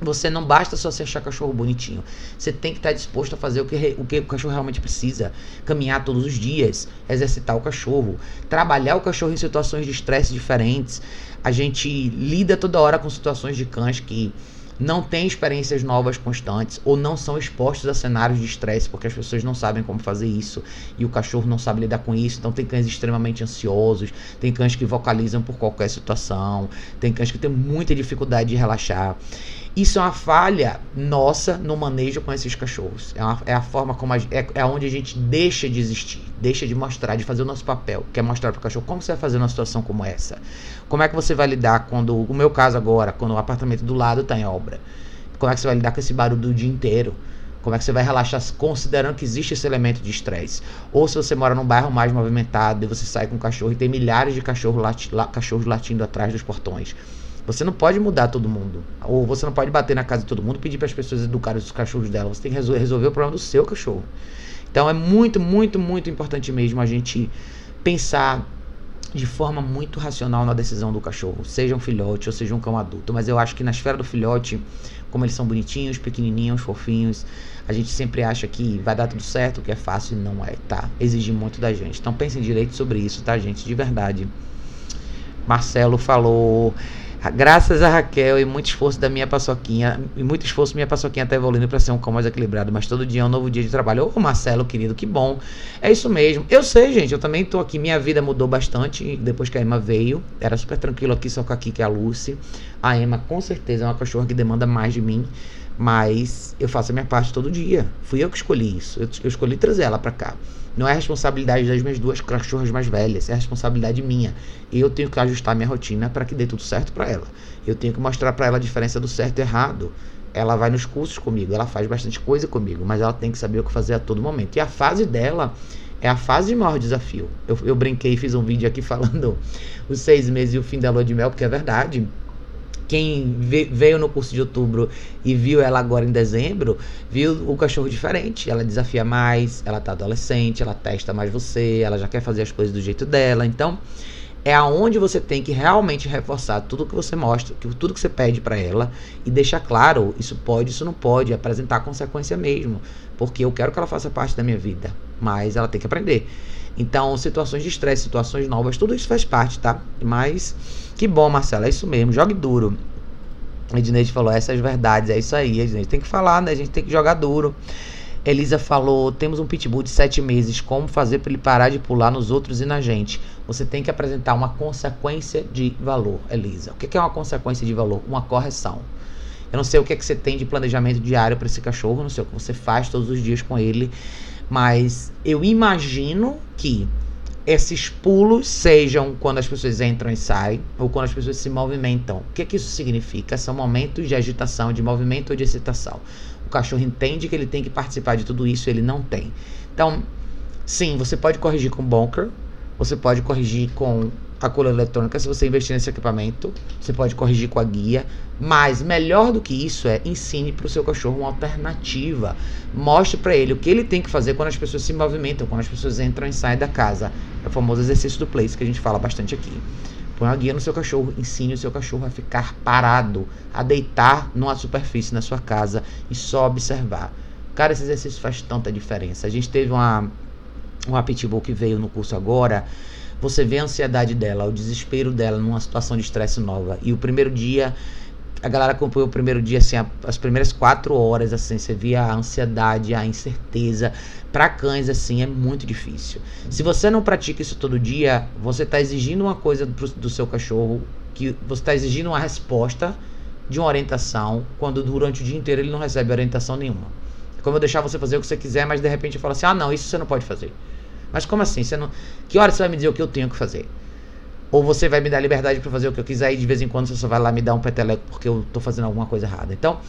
Você não basta só se achar cachorro bonitinho. Você tem que estar disposto a fazer o que, o que o cachorro realmente precisa. Caminhar todos os dias, exercitar o cachorro, trabalhar o cachorro em situações de estresse diferentes. A gente lida toda hora com situações de cães que não têm experiências novas constantes ou não são expostos a cenários de estresse porque as pessoas não sabem como fazer isso e o cachorro não sabe lidar com isso. Então tem cães extremamente ansiosos, tem cães que vocalizam por qualquer situação, tem cães que têm muita dificuldade de relaxar. Isso é uma falha nossa no manejo com esses cachorros. É, uma, é a forma como a, é, é onde a gente deixa de existir, deixa de mostrar, de fazer o nosso papel, que é mostrar para o cachorro como você vai fazer numa situação como essa. Como é que você vai lidar quando, o meu caso agora, quando o apartamento do lado está em obra? Como é que você vai lidar com esse barulho do dia inteiro? Como é que você vai relaxar considerando que existe esse elemento de estresse? Ou se você mora num bairro mais movimentado e você sai com um cachorro e tem milhares de lati cachorros latindo atrás dos portões. Você não pode mudar todo mundo. Ou você não pode bater na casa de todo mundo e pedir para as pessoas educarem os cachorros dela. Você tem que resolver o problema do seu cachorro. Então é muito, muito, muito importante mesmo a gente pensar de forma muito racional na decisão do cachorro, seja um filhote ou seja um cão adulto. Mas eu acho que na esfera do filhote, como eles são bonitinhos, pequenininhos, fofinhos, a gente sempre acha que vai dar tudo certo, que é fácil e não é, tá? Exige muito da gente. Então pensem direito sobre isso, tá, gente? De verdade. Marcelo falou. Graças a Raquel e muito esforço da minha paçoquinha, e muito esforço minha paçoquinha está evoluindo para ser um cão mais equilibrado, mas todo dia é um novo dia de trabalho. Ô Marcelo, querido, que bom. É isso mesmo. Eu sei, gente, eu também tô aqui, minha vida mudou bastante depois que a Emma veio. Era super tranquilo aqui, só com aqui que é a Lucy. A Emma com certeza é uma cachorra que demanda mais de mim, mas eu faço a minha parte todo dia. Fui eu que escolhi isso. Eu, eu escolhi trazer ela para cá. Não é responsabilidade das minhas duas cachorras mais velhas, é responsabilidade minha. Eu tenho que ajustar minha rotina para que dê tudo certo para ela. Eu tenho que mostrar para ela a diferença do certo e errado. Ela vai nos cursos comigo, ela faz bastante coisa comigo, mas ela tem que saber o que fazer a todo momento. E a fase dela é a fase de maior desafio. Eu, eu brinquei, fiz um vídeo aqui falando os seis meses e o fim da lua de mel, porque é verdade quem veio no curso de outubro e viu ela agora em dezembro, viu o cachorro diferente. Ela desafia mais, ela tá adolescente, ela testa mais você, ela já quer fazer as coisas do jeito dela. Então, é aonde você tem que realmente reforçar tudo que você mostra, tudo que você pede para ela e deixar claro, isso pode, isso não pode, apresentar consequência mesmo, porque eu quero que ela faça parte da minha vida, mas ela tem que aprender. Então, situações de estresse, situações novas, tudo isso faz parte, tá? Mas que bom, Marcelo, é isso mesmo, jogue duro. A Edneide falou essas verdades, é isso aí, Edneide. Tem que falar, né? A gente tem que jogar duro. Elisa falou: temos um pitbull de sete meses, como fazer para ele parar de pular nos outros e na gente? Você tem que apresentar uma consequência de valor, Elisa. O que é uma consequência de valor? Uma correção. Eu não sei o que, é que você tem de planejamento diário para esse cachorro, não sei o que você faz todos os dias com ele, mas eu imagino que esses pulos sejam quando as pessoas entram e saem ou quando as pessoas se movimentam. O que, é que isso significa? São momentos de agitação, de movimento ou de excitação. O cachorro entende que ele tem que participar de tudo isso, ele não tem. Então, sim, você pode corrigir com bunker, você pode corrigir com a cola eletrônica se você investir nesse equipamento. Você pode corrigir com a guia. Mas melhor do que isso é ensine para o seu cachorro uma alternativa. Mostre para ele o que ele tem que fazer quando as pessoas se movimentam, quando as pessoas entram e saem da casa. É o famoso exercício do place que a gente fala bastante aqui. Põe uma guia no seu cachorro, ensine o seu cachorro a ficar parado, a deitar numa superfície na sua casa e só observar. Cara, esse exercício faz tanta diferença. A gente teve uma, uma pitbull que veio no curso agora você vê a ansiedade dela, o desespero dela numa situação de estresse nova. E o primeiro dia, a galera acompanhou o primeiro dia, assim, as primeiras quatro horas, assim, você via a ansiedade, a incerteza. Para cães, assim, é muito difícil. Se você não pratica isso todo dia, você está exigindo uma coisa do, do seu cachorro, que você está exigindo uma resposta de uma orientação, quando durante o dia inteiro ele não recebe orientação nenhuma. Como eu deixar você fazer o que você quiser, mas de repente eu falo assim: ah, não, isso você não pode fazer. Mas como assim? Você não... Que hora você vai me dizer o que eu tenho que fazer? Ou você vai me dar liberdade para fazer o que eu quiser e de vez em quando você só vai lá me dar um peteleco porque eu tô fazendo alguma coisa errada. Então,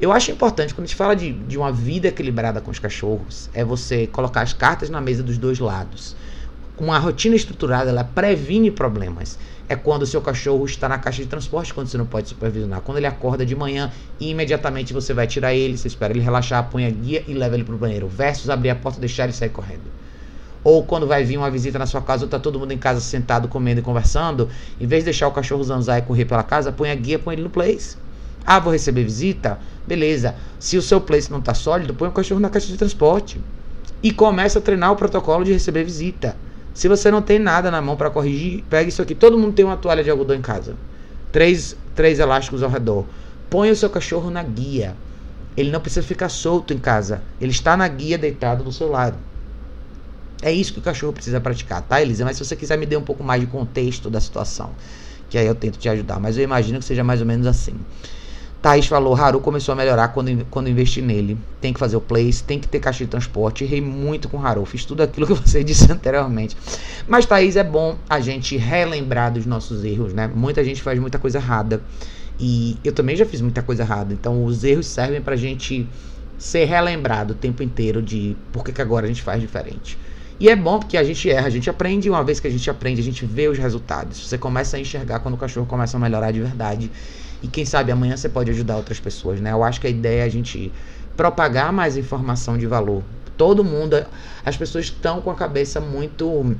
eu acho importante, quando a gente fala de, de uma vida equilibrada com os cachorros, é você colocar as cartas na mesa dos dois lados. Uma rotina estruturada, ela previne problemas. É quando o seu cachorro está na caixa de transporte, quando você não pode supervisionar. Quando ele acorda de manhã e imediatamente você vai tirar ele, você espera ele relaxar, põe a guia e leva ele para o banheiro. Versus abrir a porta, deixar ele sair correndo. Ou quando vai vir uma visita na sua casa, ou tá todo mundo em casa sentado, comendo e conversando, em vez de deixar o cachorro zanzar e correr pela casa, põe a guia, põe ele no place. Ah, vou receber visita? Beleza. Se o seu place não tá sólido, põe o cachorro na caixa de transporte. E começa a treinar o protocolo de receber visita. Se você não tem nada na mão para corrigir, pega isso aqui. Todo mundo tem uma toalha de algodão em casa. Três, três elásticos ao redor. Põe o seu cachorro na guia. Ele não precisa ficar solto em casa. Ele está na guia deitado do seu lado. É isso que o cachorro precisa praticar, tá, Elisa? Mas se você quiser me dar um pouco mais de contexto da situação, que aí eu tento te ajudar. Mas eu imagino que seja mais ou menos assim. Thaís falou, Haru começou a melhorar quando, quando investi nele. Tem que fazer o place, tem que ter caixa de transporte. Errei muito com o Haru, fiz tudo aquilo que você disse anteriormente. Mas, Thaís, é bom a gente relembrar dos nossos erros, né? Muita gente faz muita coisa errada. E eu também já fiz muita coisa errada. Então, os erros servem pra gente ser relembrado o tempo inteiro de por que, que agora a gente faz diferente. E é bom porque a gente erra, a gente aprende, e uma vez que a gente aprende, a gente vê os resultados. Você começa a enxergar quando o cachorro começa a melhorar de verdade. E quem sabe amanhã você pode ajudar outras pessoas, né? Eu acho que a ideia é a gente propagar mais informação de valor. Todo mundo, as pessoas estão com a cabeça muito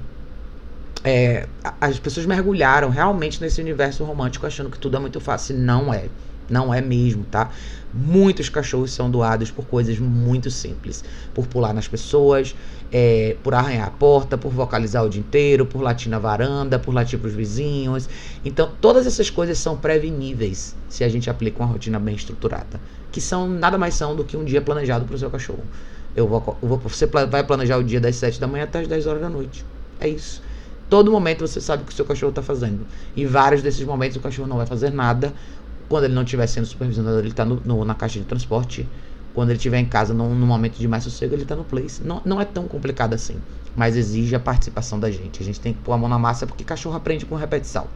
é, as pessoas mergulharam realmente nesse universo romântico achando que tudo é muito fácil. Não é. Não é mesmo, tá? Muitos cachorros são doados por coisas muito simples. Por pular nas pessoas, é, por arranhar a porta, por vocalizar o dia inteiro, por latir na varanda, por latir para os vizinhos. Então, todas essas coisas são preveníveis se a gente aplica uma rotina bem estruturada. Que são nada mais são do que um dia planejado para o seu cachorro. Eu vou, eu vou, você vai planejar o dia das 7 da manhã até as 10 horas da noite. É isso. Todo momento você sabe o que o seu cachorro está fazendo. E vários desses momentos o cachorro não vai fazer nada quando ele não estiver sendo supervisionado, ele está na caixa de transporte. Quando ele estiver em casa, no, no momento de mais sossego, ele está no place. Não, não é tão complicado assim. Mas exige a participação da gente. A gente tem que pôr a mão na massa porque cachorro aprende com repetição.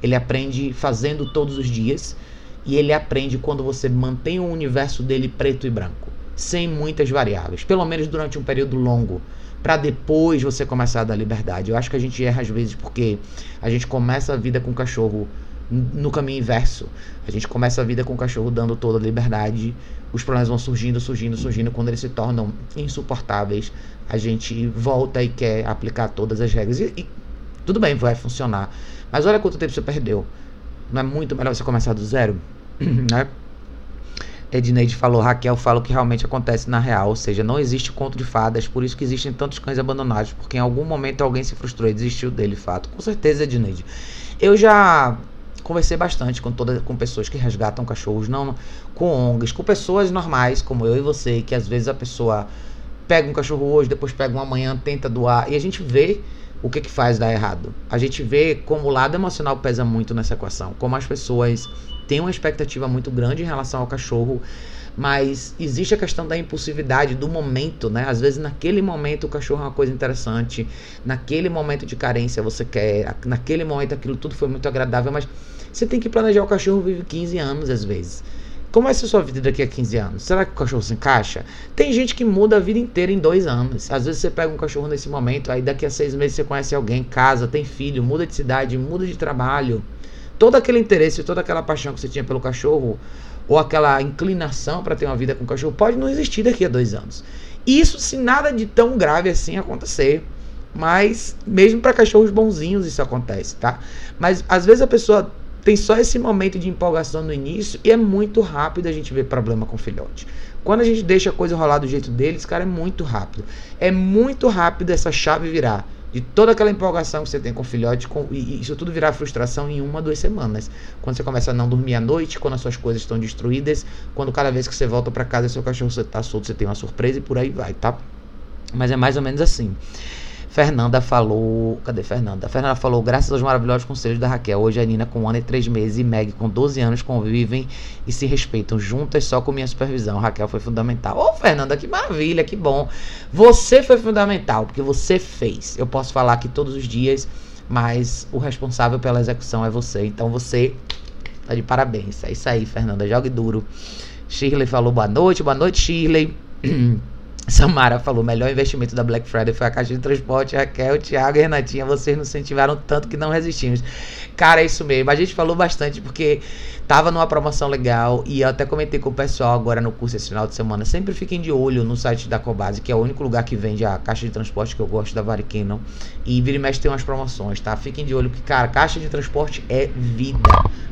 Ele aprende fazendo todos os dias. E ele aprende quando você mantém o universo dele preto e branco. Sem muitas variáveis. Pelo menos durante um período longo para depois você começar a dar liberdade. Eu acho que a gente erra às vezes porque a gente começa a vida com o cachorro no caminho inverso. A gente começa a vida com o cachorro dando toda a liberdade, os problemas vão surgindo, surgindo, surgindo. Quando eles se tornam insuportáveis, a gente volta e quer aplicar todas as regras. E, e tudo bem, vai funcionar. Mas olha quanto tempo você perdeu. Não é muito melhor você começar do zero? né? Edneide falou, Raquel fala o que realmente acontece na real, ou seja, não existe conto de fadas, por isso que existem tantos cães abandonados, porque em algum momento alguém se frustrou e desistiu dele, fato. Com certeza, Edneide. Eu já conversei bastante com todas com pessoas que resgatam cachorros, não com ONGs, com pessoas normais como eu e você, que às vezes a pessoa pega um cachorro hoje, depois pega um amanhã, tenta doar e a gente vê o que que faz dar errado. A gente vê como o lado emocional pesa muito nessa equação, como as pessoas têm uma expectativa muito grande em relação ao cachorro mas existe a questão da impulsividade do momento, né? Às vezes naquele momento o cachorro é uma coisa interessante, naquele momento de carência você quer, naquele momento aquilo tudo foi muito agradável, mas você tem que planejar o cachorro vive 15 anos às vezes. Como a sua vida daqui a 15 anos? Será que o cachorro se encaixa? Tem gente que muda a vida inteira em dois anos. Às vezes você pega um cachorro nesse momento, aí daqui a seis meses você conhece alguém, casa, tem filho, muda de cidade, muda de trabalho. Todo aquele interesse, toda aquela paixão que você tinha pelo cachorro, ou aquela inclinação para ter uma vida com o cachorro, pode não existir daqui a dois anos. Isso se nada de tão grave assim acontecer. Mas mesmo para cachorros bonzinhos isso acontece, tá? Mas às vezes a pessoa tem só esse momento de empolgação no início e é muito rápido a gente ver problema com filhote. Quando a gente deixa a coisa rolar do jeito deles, cara, é muito rápido. É muito rápido essa chave virar. De toda aquela empolgação que você tem com o filhote, com, e isso tudo virar frustração em uma, duas semanas. Quando você começa a não dormir à noite, quando as suas coisas estão destruídas, quando cada vez que você volta para casa seu cachorro está solto, você tem uma surpresa e por aí vai, tá? Mas é mais ou menos assim. Fernanda falou. Cadê Fernanda? Fernanda falou: graças aos maravilhosos conselhos da Raquel, hoje a Nina, com um ano e três meses, e Meg, com 12 anos, convivem e se respeitam juntas só com minha supervisão. Raquel foi fundamental. Ô, oh, Fernanda, que maravilha, que bom. Você foi fundamental, porque você fez. Eu posso falar aqui todos os dias, mas o responsável pela execução é você. Então você tá de parabéns. É isso aí, Fernanda. Jogue duro. Shirley falou boa noite. Boa noite, Shirley. Samara falou: melhor investimento da Black Friday foi a caixa de transporte. Raquel, Thiago e Renatinha, vocês nos incentivaram tanto que não resistimos. Cara, é isso mesmo. A gente falou bastante porque tava numa promoção legal e eu até comentei com o pessoal agora no curso esse final de semana. Sempre fiquem de olho no site da Cobase, que é o único lugar que vende a caixa de transporte que eu gosto da Varicanon. E vira e mexe tem umas promoções, tá? Fiquem de olho que, cara, caixa de transporte é vida.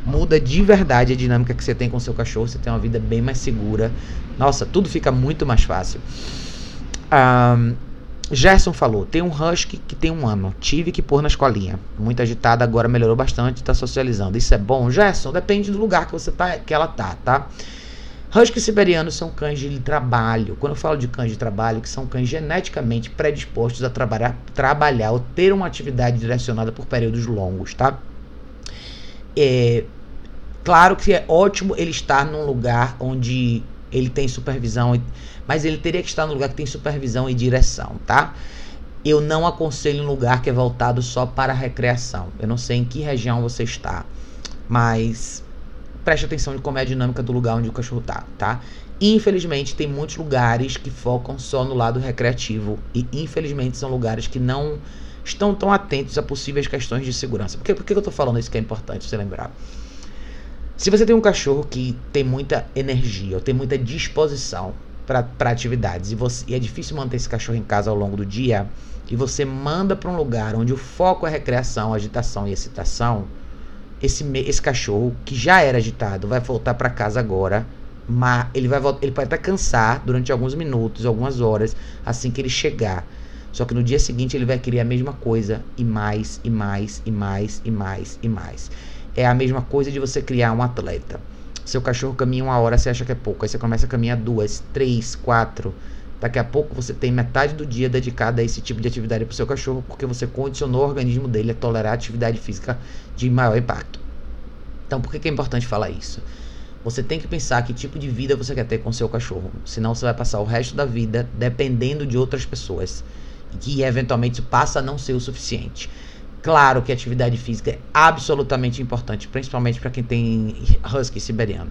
Muda de verdade a dinâmica que você tem com seu cachorro. Você tem uma vida bem mais segura. Nossa, tudo fica muito mais fácil. Um, Gerson falou: tem um husky que tem um ano. Tive que pôr na escolinha. Muito agitada, agora melhorou bastante, está socializando. Isso é bom? Gerson, depende do lugar que você tá, que ela tá, tá? Husky siberianos são cães de trabalho. Quando eu falo de cães de trabalho, que são cães geneticamente predispostos a trabalhar, trabalhar ou ter uma atividade direcionada por períodos longos, tá? É, claro que é ótimo ele estar num lugar onde ele tem supervisão mas ele teria que estar no lugar que tem supervisão e direção, tá? Eu não aconselho um lugar que é voltado só para recreação. Eu não sei em que região você está, mas preste atenção de como é a dinâmica do lugar onde o cachorro tá, tá? Infelizmente, tem muitos lugares que focam só no lado recreativo e infelizmente são lugares que não estão tão atentos a possíveis questões de segurança. Por que, por que eu tô falando isso que é importante você lembrar? Se você tem um cachorro que tem muita energia ou tem muita disposição para atividades e, você, e é difícil manter esse cachorro em casa ao longo do dia e você manda para um lugar onde o foco é recreação, agitação e excitação, esse, esse cachorro que já era agitado vai voltar para casa agora, mas ele vai ele pode até cansar durante alguns minutos, algumas horas, assim que ele chegar. Só que no dia seguinte ele vai querer a mesma coisa e mais e mais e mais e mais e mais. É a mesma coisa de você criar um atleta. Seu cachorro caminha uma hora, você acha que é pouco. Aí você começa a caminhar duas, três, quatro. Daqui a pouco você tem metade do dia dedicado a esse tipo de atividade para o seu cachorro, porque você condicionou o organismo dele a tolerar atividade física de maior impacto. Então, por que, é importante falar isso? Você tem que pensar que tipo de vida você quer ter com seu cachorro. Senão você vai passar o resto da vida dependendo de outras pessoas. E que eventualmente passa a não ser o suficiente. Claro que atividade física é absolutamente importante, principalmente para quem tem husky siberiano.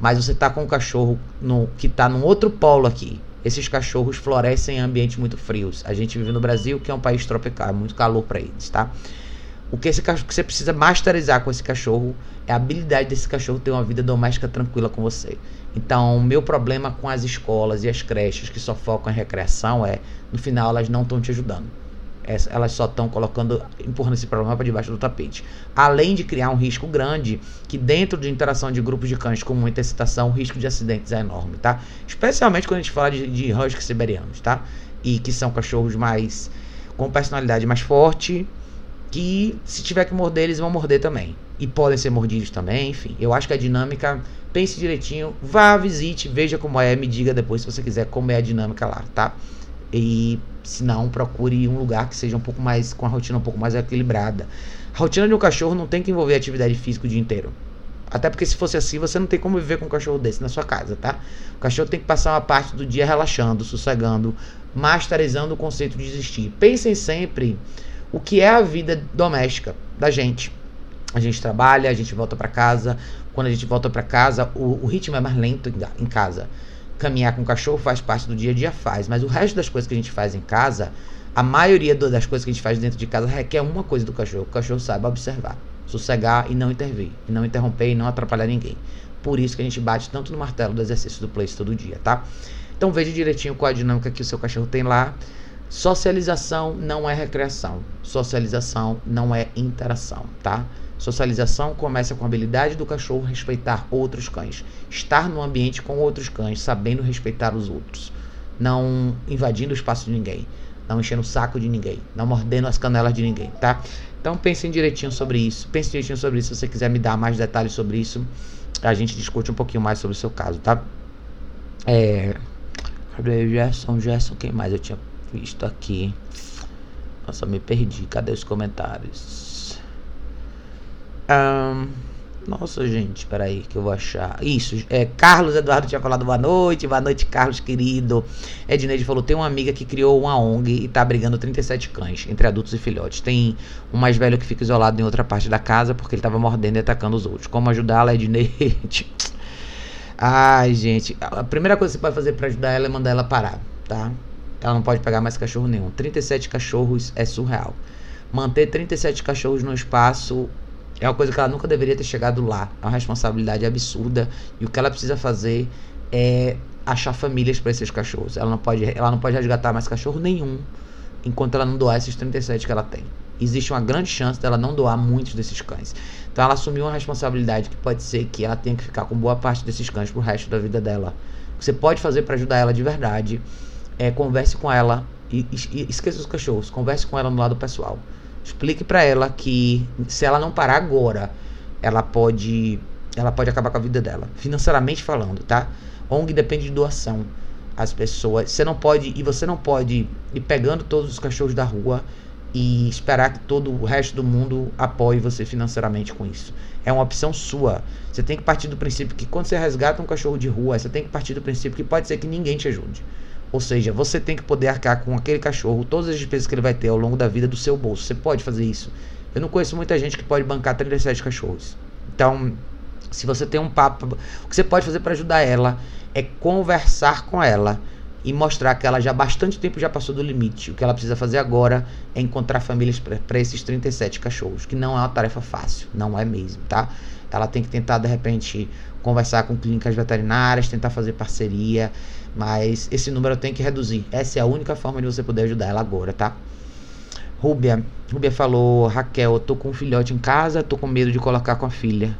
Mas você está com um cachorro no, que está num outro polo aqui. Esses cachorros florescem em ambientes muito frios. A gente vive no Brasil, que é um país tropical, é muito calor para eles, tá? O que, esse cachorro, que você precisa masterizar com esse cachorro é a habilidade desse cachorro ter uma vida doméstica tranquila com você. Então, o meu problema com as escolas e as creches que só focam em recreação é, no final, elas não estão te ajudando elas só estão colocando, empurrando esse problema para debaixo do tapete. Além de criar um risco grande, que dentro de interação de grupos de cães com muita excitação, o risco de acidentes é enorme, tá? Especialmente quando a gente fala de, de husky siberianos, tá? E que são cachorros mais com personalidade mais forte, que se tiver que morder, eles vão morder também. E podem ser mordidos também, enfim. Eu acho que a dinâmica, pense direitinho, vá, visite, veja como é, me diga depois se você quiser como é a dinâmica lá, tá? E se não, procure um lugar que seja um pouco mais com a rotina um pouco mais equilibrada. A rotina de um cachorro não tem que envolver atividade física o dia inteiro. Até porque se fosse assim, você não tem como viver com um cachorro desse na sua casa, tá? O cachorro tem que passar uma parte do dia relaxando, sossegando, masterizando o conceito de existir. Pensem sempre o que é a vida doméstica da gente. A gente trabalha, a gente volta para casa, quando a gente volta para casa, o, o, ritmo é mais lento em, em casa. Caminhar com o cachorro faz parte do dia a dia, faz, mas o resto das coisas que a gente faz em casa, a maioria das coisas que a gente faz dentro de casa requer uma coisa do cachorro: o cachorro saiba observar, sossegar e não intervir, e não interromper e não atrapalhar ninguém. Por isso que a gente bate tanto no martelo do exercício do place todo dia, tá? Então veja direitinho qual a dinâmica que o seu cachorro tem lá. Socialização não é recreação. Socialização não é interação, tá? Socialização começa com a habilidade do cachorro respeitar outros cães, estar no ambiente com outros cães, sabendo respeitar os outros, não invadindo o espaço de ninguém, não enchendo o saco de ninguém, não mordendo as canelas de ninguém, tá? Então pensem direitinho sobre isso, pense direitinho sobre isso. Se você quiser me dar mais detalhes sobre isso, a gente discute um pouquinho mais sobre o seu caso, tá? É. Gabriel Gerson, Gerson, quem mais eu tinha visto aqui? Nossa, me perdi. Cadê os comentários? Um, nossa, gente, peraí que eu vou achar. Isso, é, Carlos Eduardo tinha falado boa noite, boa noite, Carlos, querido. Edneide falou: tem uma amiga que criou uma ONG e tá brigando 37 cães, entre adultos e filhotes. Tem um mais velho que fica isolado em outra parte da casa porque ele tava mordendo e atacando os outros. Como ajudá-la, Edneide? Ai, gente, a primeira coisa que você pode fazer para ajudar ela é mandar ela parar, tá? Ela não pode pegar mais cachorro nenhum. 37 cachorros é surreal. Manter 37 cachorros no espaço é uma coisa que ela nunca deveria ter chegado lá. É uma responsabilidade absurda. E o que ela precisa fazer é achar famílias para esses cachorros. Ela não pode, ela não pode resgatar mais cachorro nenhum enquanto ela não doar esses 37 que ela tem. Existe uma grande chance dela não doar muitos desses cães. Então ela assumiu uma responsabilidade que pode ser que ela tenha que ficar com boa parte desses cães pro resto da vida dela. O que você pode fazer para ajudar ela de verdade é converse com ela e, e esqueça os cachorros, converse com ela no lado pessoal. Explique para ela que se ela não parar agora, ela pode ela pode acabar com a vida dela, financeiramente falando, tá? ONG depende de doação. As pessoas, você não pode e você não pode ir pegando todos os cachorros da rua e esperar que todo o resto do mundo apoie você financeiramente com isso. É uma opção sua. Você tem que partir do princípio que quando você resgata um cachorro de rua, você tem que partir do princípio que pode ser que ninguém te ajude. Ou seja, você tem que poder arcar com aquele cachorro todas as despesas que ele vai ter ao longo da vida do seu bolso. Você pode fazer isso. Eu não conheço muita gente que pode bancar 37 cachorros. Então, se você tem um papo, o que você pode fazer para ajudar ela é conversar com ela e mostrar que ela já bastante tempo já passou do limite. O que ela precisa fazer agora é encontrar famílias para esses 37 cachorros, que não é uma tarefa fácil, não é mesmo, tá? Ela tem que tentar de repente conversar com clínicas veterinárias, tentar fazer parceria, mas esse número tem que reduzir. Essa é a única forma de você poder ajudar ela agora, tá? Rúbia, Rúbia falou, Raquel, eu tô com um filhote em casa, tô com medo de colocar com a filha.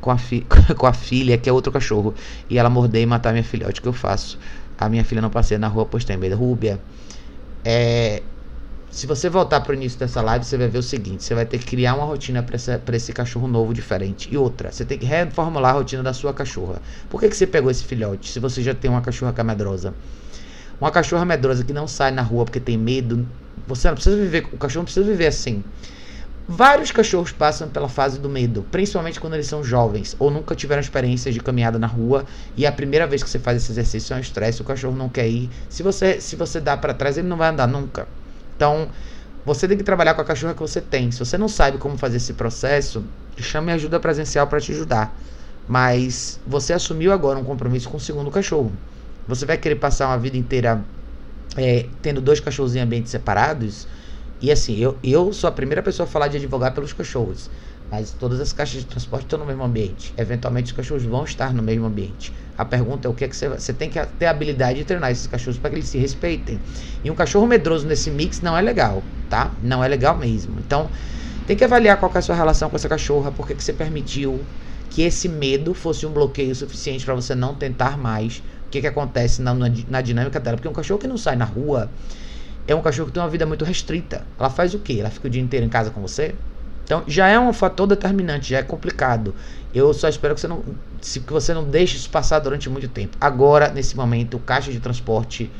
Com a, fi com a filha, que é outro cachorro. E ela morder e matar minha filhote. O que eu faço? A minha filha não passeia na rua, pois tem medo. Rúbia, é, se você voltar para o início dessa live, você vai ver o seguinte: você vai ter que criar uma rotina para esse cachorro novo diferente. E outra, você tem que reformular a rotina da sua cachorra. Por que, que você pegou esse filhote se você já tem uma cachorra que é medrosa? Uma cachorra medrosa que não sai na rua porque tem medo. Você não precisa viver. O cachorro não precisa viver assim. Vários cachorros passam pela fase do medo, principalmente quando eles são jovens ou nunca tiveram experiências de caminhada na rua e a primeira vez que você faz esse exercício é um estresse, o cachorro não quer ir. Se você se você dá para trás, ele não vai andar nunca. Então, você tem que trabalhar com a cachorra que você tem. Se você não sabe como fazer esse processo, chame ajuda presencial para te ajudar. Mas você assumiu agora um compromisso com o segundo cachorro. Você vai querer passar uma vida inteira é, tendo dois cachorros em ambientes separados? E assim, eu, eu sou a primeira pessoa a falar de advogar pelos cachorros. Mas todas as caixas de transporte estão no mesmo ambiente. Eventualmente os cachorros vão estar no mesmo ambiente. A pergunta é o que é que você, você tem que ter a habilidade de treinar esses cachorros para que eles se respeitem. E um cachorro medroso nesse mix não é legal, tá? Não é legal mesmo. Então, tem que avaliar qual é a sua relação com essa cachorra, porque que você permitiu que esse medo fosse um bloqueio suficiente para você não tentar mais. O que, que acontece na, na, na dinâmica dela? Porque um cachorro que não sai na rua é um cachorro que tem uma vida muito restrita. Ela faz o quê? Ela fica o dia inteiro em casa com você? Então já é um fator determinante, já é complicado. Eu só espero que você não, que você não deixe isso passar durante muito tempo. Agora, nesse momento, caixa de transporte,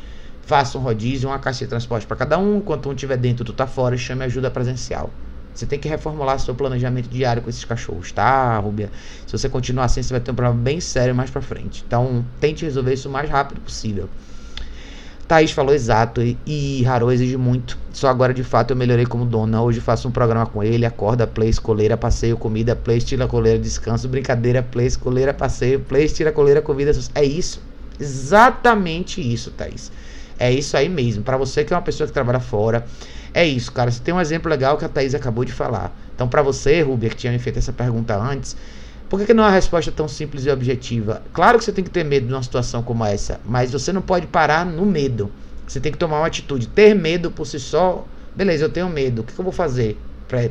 faça um rodízio, uma caixa de transporte para cada um. Enquanto um estiver dentro, tu tá fora, chame ajuda presencial. Você tem que reformular seu planejamento diário com esses cachorros, tá, Rubia? Se você continuar assim, você vai ter um problema bem sério mais para frente. Então, tente resolver isso o mais rápido possível. Thaís falou exato e, Haru exige muito. Só agora de fato eu melhorei como dona. Hoje faço um programa com ele, acorda, play, coleira, passeio, comida, play, estira coleira, descanso, brincadeira, play, coleira, passeio, play, estira coleira, comida. É isso. Exatamente isso, Thaís. É isso aí mesmo. Para você que é uma pessoa que trabalha fora, é isso, cara. Você tem um exemplo legal que a Thaís acabou de falar. Então, para você, Rubia, que tinha me feito essa pergunta antes, por que, que não é uma resposta tão simples e objetiva? Claro que você tem que ter medo de uma situação como essa, mas você não pode parar no medo. Você tem que tomar uma atitude. Ter medo por si só, beleza, eu tenho medo. O que, que eu vou fazer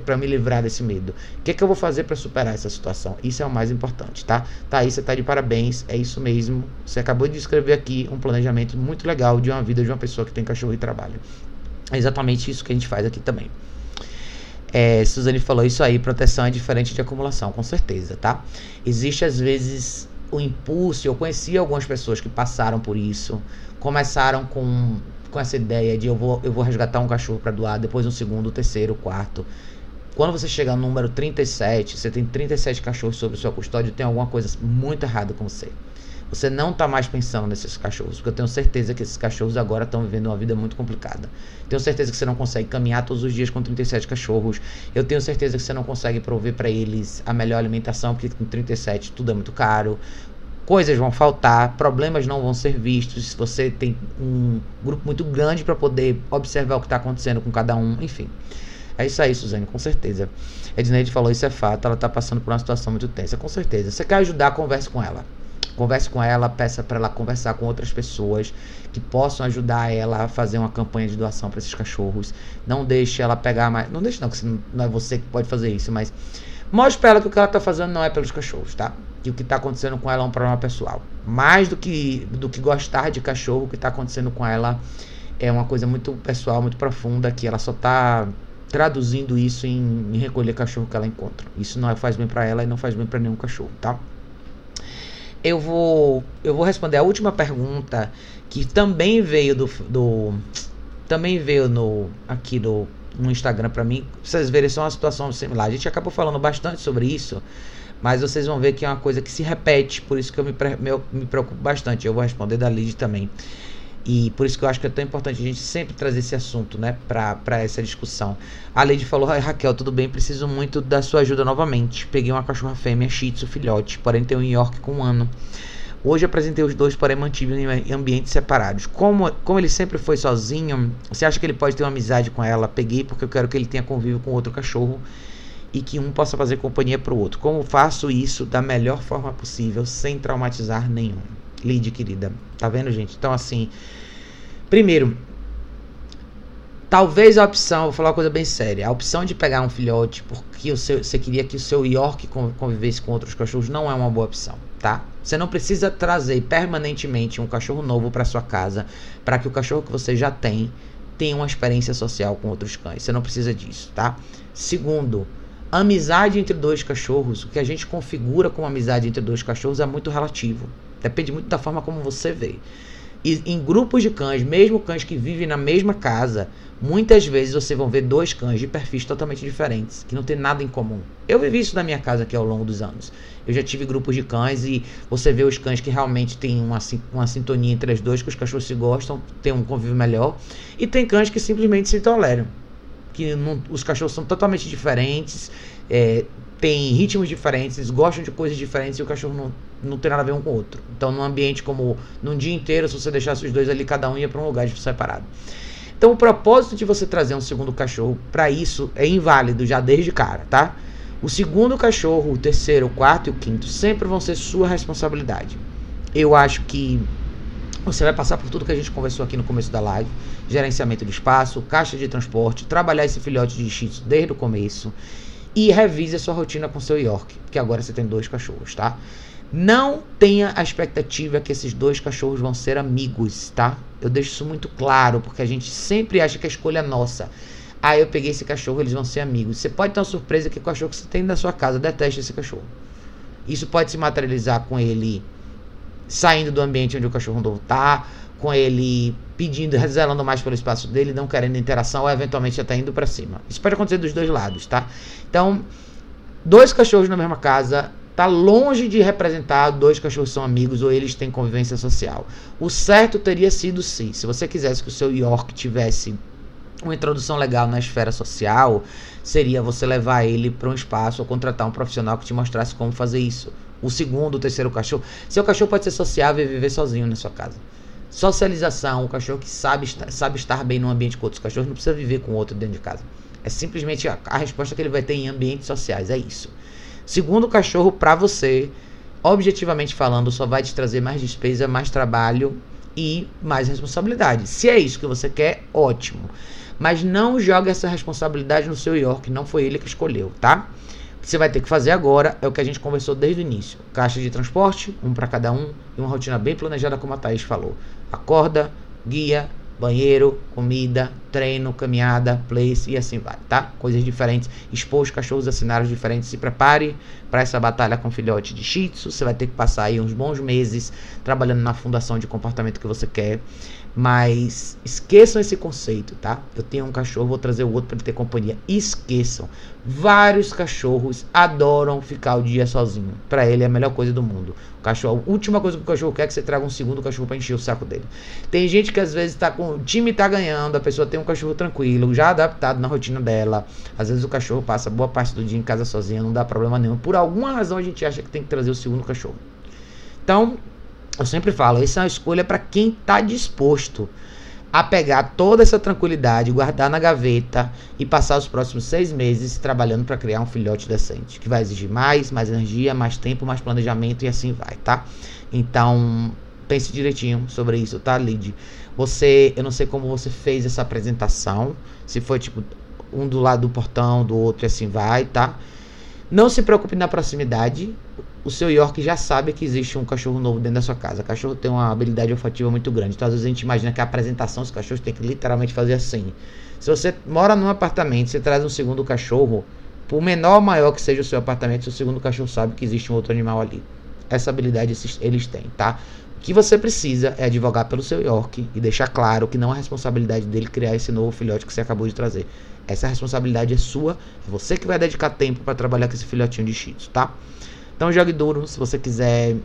para me livrar desse medo? O que, que eu vou fazer para superar essa situação? Isso é o mais importante, tá? Tá aí, você tá de parabéns. É isso mesmo. Você acabou de escrever aqui um planejamento muito legal de uma vida de uma pessoa que tem cachorro e trabalho. É exatamente isso que a gente faz aqui também. É, Suzane falou isso aí, proteção é diferente de acumulação, com certeza, tá? Existe às vezes o impulso, eu conheci algumas pessoas que passaram por isso, começaram com, com essa ideia de eu vou, eu vou resgatar um cachorro para doar, depois um segundo, terceiro, quarto. Quando você chega no número 37, você tem 37 cachorros sob sua custódia, tem alguma coisa muito errada com você. Você não está mais pensando nesses cachorros, porque eu tenho certeza que esses cachorros agora estão vivendo uma vida muito complicada. Tenho certeza que você não consegue caminhar todos os dias com 37 cachorros. Eu tenho certeza que você não consegue prover para eles a melhor alimentação, porque com 37 tudo é muito caro. Coisas vão faltar, problemas não vão ser vistos. Você tem um grupo muito grande para poder observar o que está acontecendo com cada um, enfim. É isso aí, Suzane, com certeza. Edneide falou isso é fato, ela está passando por uma situação muito tensa, com certeza. Você quer ajudar, converse com ela. Converse com ela, peça para ela conversar com outras pessoas que possam ajudar ela a fazer uma campanha de doação para esses cachorros. Não deixe ela pegar mais. Não deixe, não, que não é você que pode fazer isso, mas mostre para ela que o que ela está fazendo não é pelos cachorros, tá? Que o que está acontecendo com ela é um problema pessoal. Mais do que, do que gostar de cachorro, o que está acontecendo com ela é uma coisa muito pessoal, muito profunda, que ela só está traduzindo isso em, em, recolher cachorro que ela encontra. Isso não faz bem para ela e não faz bem para nenhum cachorro, tá? Eu vou eu vou responder a última pergunta que também veio do, do também veio no aqui do no Instagram para mim. Vocês verem só uma situação similar. A gente acabou falando bastante sobre isso, mas vocês vão ver que é uma coisa que se repete, por isso que eu me, me, me preocupo bastante. Eu vou responder da Lid também. E por isso que eu acho que é tão importante a gente sempre trazer esse assunto, né, para essa discussão. A Lady falou: Raquel, tudo bem, preciso muito da sua ajuda novamente. Peguei uma cachorra fêmea Shih Tzu filhote, porém tem um York com um ano. Hoje apresentei os dois, porém mantive em ambientes separados. Como, como ele sempre foi sozinho, você acha que ele pode ter uma amizade com ela? Peguei porque eu quero que ele tenha convívio com outro cachorro e que um possa fazer companhia para o outro. Como faço isso da melhor forma possível, sem traumatizar nenhum? Lid, querida. Tá vendo, gente? Então, assim. Primeiro, talvez a opção, vou falar uma coisa bem séria, a opção de pegar um filhote porque seu, você queria que o seu York convivesse com outros cachorros não é uma boa opção, tá? Você não precisa trazer permanentemente um cachorro novo para sua casa para que o cachorro que você já tem tenha uma experiência social com outros cães. Você não precisa disso, tá? Segundo, amizade entre dois cachorros, o que a gente configura como amizade entre dois cachorros é muito relativo. Depende muito da forma como você vê. E em grupos de cães, mesmo cães que vivem na mesma casa, muitas vezes você vão ver dois cães de perfis totalmente diferentes, que não tem nada em comum. Eu vivi isso na minha casa aqui ao longo dos anos. Eu já tive grupos de cães e você vê os cães que realmente têm uma, uma sintonia entre as duas, que os cachorros se gostam, tem um convívio melhor. E tem cães que simplesmente se toleram. Que não, os cachorros são totalmente diferentes, é, têm ritmos diferentes, gostam de coisas diferentes e o cachorro não não tem nada a ver um com o outro. Então, num ambiente como num dia inteiro, se você deixasse os dois ali, cada um ia para um lugar separado. Então, o propósito de você trazer um segundo cachorro para isso é inválido já desde cara, tá? O segundo cachorro, o terceiro, o quarto e o quinto sempre vão ser sua responsabilidade. Eu acho que você vai passar por tudo que a gente conversou aqui no começo da live: gerenciamento de espaço, caixa de transporte, trabalhar esse filhote de shih desde o começo e revise a sua rotina com seu York, que agora você tem dois cachorros, tá? Não tenha a expectativa que esses dois cachorros vão ser amigos, tá? Eu deixo isso muito claro, porque a gente sempre acha que a escolha é nossa. Ah, eu peguei esse cachorro, eles vão ser amigos. Você pode ter uma surpresa que o cachorro que você tem na sua casa detesta esse cachorro. Isso pode se materializar com ele saindo do ambiente onde o cachorro novo tá, com ele pedindo, rezelando mais pelo espaço dele, não querendo interação, ou eventualmente até indo para cima. Isso pode acontecer dos dois lados, tá? Então, dois cachorros na mesma casa tá longe de representar dois cachorros são amigos ou eles têm convivência social. O certo teria sido sim. Se você quisesse que o seu York tivesse uma introdução legal na esfera social, seria você levar ele para um espaço ou contratar um profissional que te mostrasse como fazer isso. O segundo, o terceiro cachorro. Seu cachorro pode ser sociável e viver sozinho na sua casa. Socialização, o cachorro que sabe, sabe estar bem num ambiente com outros cachorros, não precisa viver com outro dentro de casa. É simplesmente a, a resposta que ele vai ter em ambientes sociais. É isso. Segundo cachorro, para você, objetivamente falando, só vai te trazer mais despesa, mais trabalho e mais responsabilidade. Se é isso que você quer, ótimo. Mas não jogue essa responsabilidade no seu York, não foi ele que escolheu, tá? O que você vai ter que fazer agora é o que a gente conversou desde o início: caixa de transporte, um para cada um, e uma rotina bem planejada, como a Thaís falou. Acorda, guia, banheiro, comida, treino, caminhada, place e assim vai, tá? Coisas diferentes. Expor os cachorros a cenários diferentes. Se prepare para essa batalha com filhote de Shih Tzu. Você vai ter que passar aí uns bons meses trabalhando na fundação de comportamento que você quer. Mas esqueçam esse conceito, tá? Eu tenho um cachorro, vou trazer o outro para ele ter companhia. Esqueçam. Vários cachorros adoram ficar o dia sozinho. Para ele é a melhor coisa do mundo. O cachorro, a última coisa que o cachorro quer é que você traga um segundo cachorro para encher o saco dele. Tem gente que às vezes tá com o time tá ganhando, a pessoa tem um cachorro tranquilo, já adaptado na rotina dela. Às vezes o cachorro passa boa parte do dia em casa sozinho, não dá problema nenhum. Por alguma razão a gente acha que tem que trazer o segundo cachorro. Então, eu sempre falo, essa é uma escolha para quem está disposto a pegar toda essa tranquilidade, guardar na gaveta e passar os próximos seis meses trabalhando para criar um filhote decente, que vai exigir mais, mais energia, mais tempo, mais planejamento e assim vai, tá? Então, pense direitinho sobre isso, tá, Lid? Você, eu não sei como você fez essa apresentação, se foi tipo um do lado do portão, do outro e assim vai, tá? Não se preocupe na proximidade, o seu York já sabe que existe um cachorro novo dentro da sua casa. O cachorro tem uma habilidade olfativa muito grande. Então, às vezes, a gente imagina que a apresentação dos cachorros tem que literalmente fazer assim. Se você mora num apartamento, você traz um segundo cachorro, por menor ou maior que seja o seu apartamento, o segundo cachorro sabe que existe um outro animal ali. Essa habilidade eles têm, tá? O que você precisa é advogar pelo seu York e deixar claro que não é responsabilidade dele criar esse novo filhote que você acabou de trazer. Essa responsabilidade é sua, é você que vai dedicar tempo para trabalhar com esse filhotinho de Shih tá? Então jogue duro, se você quiser.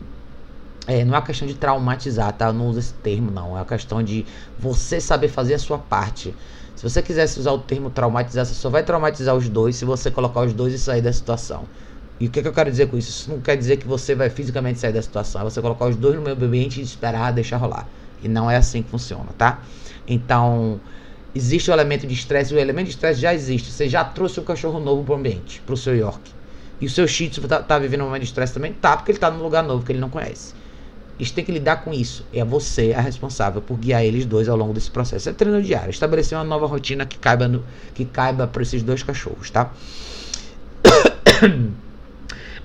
É, não é questão de traumatizar, tá? Eu não uso esse termo, não. É uma questão de você saber fazer a sua parte. Se você quisesse usar o termo traumatizar, você só vai traumatizar os dois se você colocar os dois e sair da situação. E o que, que eu quero dizer com isso? Isso não quer dizer que você vai fisicamente sair da situação. É você colocar os dois no meio ambiente e esperar, deixar rolar. E não é assim que funciona, tá? Então, existe o elemento de estresse. O elemento de estresse já existe. Você já trouxe um cachorro novo para o ambiente, para o seu York. E o seu Shih Tzu tá, tá vivendo um momento de estresse também? Tá, porque ele tá num lugar novo que ele não conhece. Eles têm que lidar com isso. É você a responsável por guiar eles dois ao longo desse processo. É treino diário. Estabelecer uma nova rotina que caiba, no, que caiba para esses dois cachorros, tá?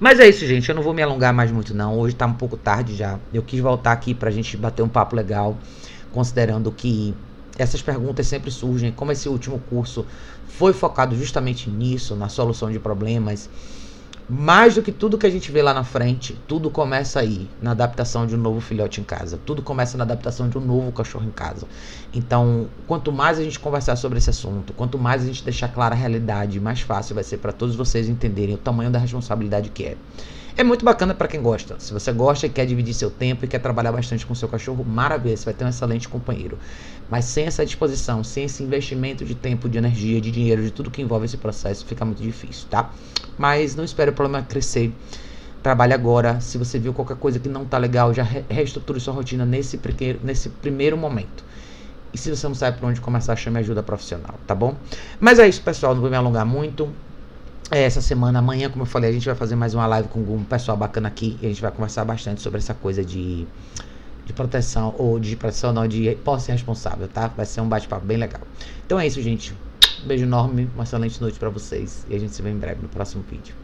Mas é isso, gente. Eu não vou me alongar mais muito, não. Hoje tá um pouco tarde já. Eu quis voltar aqui pra gente bater um papo legal, considerando que essas perguntas sempre surgem. Como esse último curso foi focado justamente nisso, na solução de problemas mais do que tudo que a gente vê lá na frente, tudo começa aí, na adaptação de um novo filhote em casa. Tudo começa na adaptação de um novo cachorro em casa. Então, quanto mais a gente conversar sobre esse assunto, quanto mais a gente deixar clara a realidade, mais fácil vai ser para todos vocês entenderem o tamanho da responsabilidade que é. É muito bacana para quem gosta. Se você gosta e quer dividir seu tempo e quer trabalhar bastante com seu cachorro, maravilha, você vai ter um excelente companheiro. Mas sem essa disposição, sem esse investimento de tempo, de energia, de dinheiro, de tudo que envolve esse processo, fica muito difícil, tá? Mas não espere o problema crescer. Trabalhe agora. Se você viu qualquer coisa que não tá legal, já reestruture sua rotina nesse, primeiro, nesse primeiro momento. E se você não sabe por onde começar, chame ajuda profissional, tá bom? Mas é isso, pessoal. Não vou me alongar muito. É, essa semana, amanhã, como eu falei, a gente vai fazer mais uma live com um pessoal bacana aqui e a gente vai conversar bastante sobre essa coisa de, de proteção, ou de proteção não, de posse responsável, tá? Vai ser um bate-papo bem legal. Então é isso, gente. Um beijo enorme, uma excelente noite para vocês e a gente se vê em breve no próximo vídeo.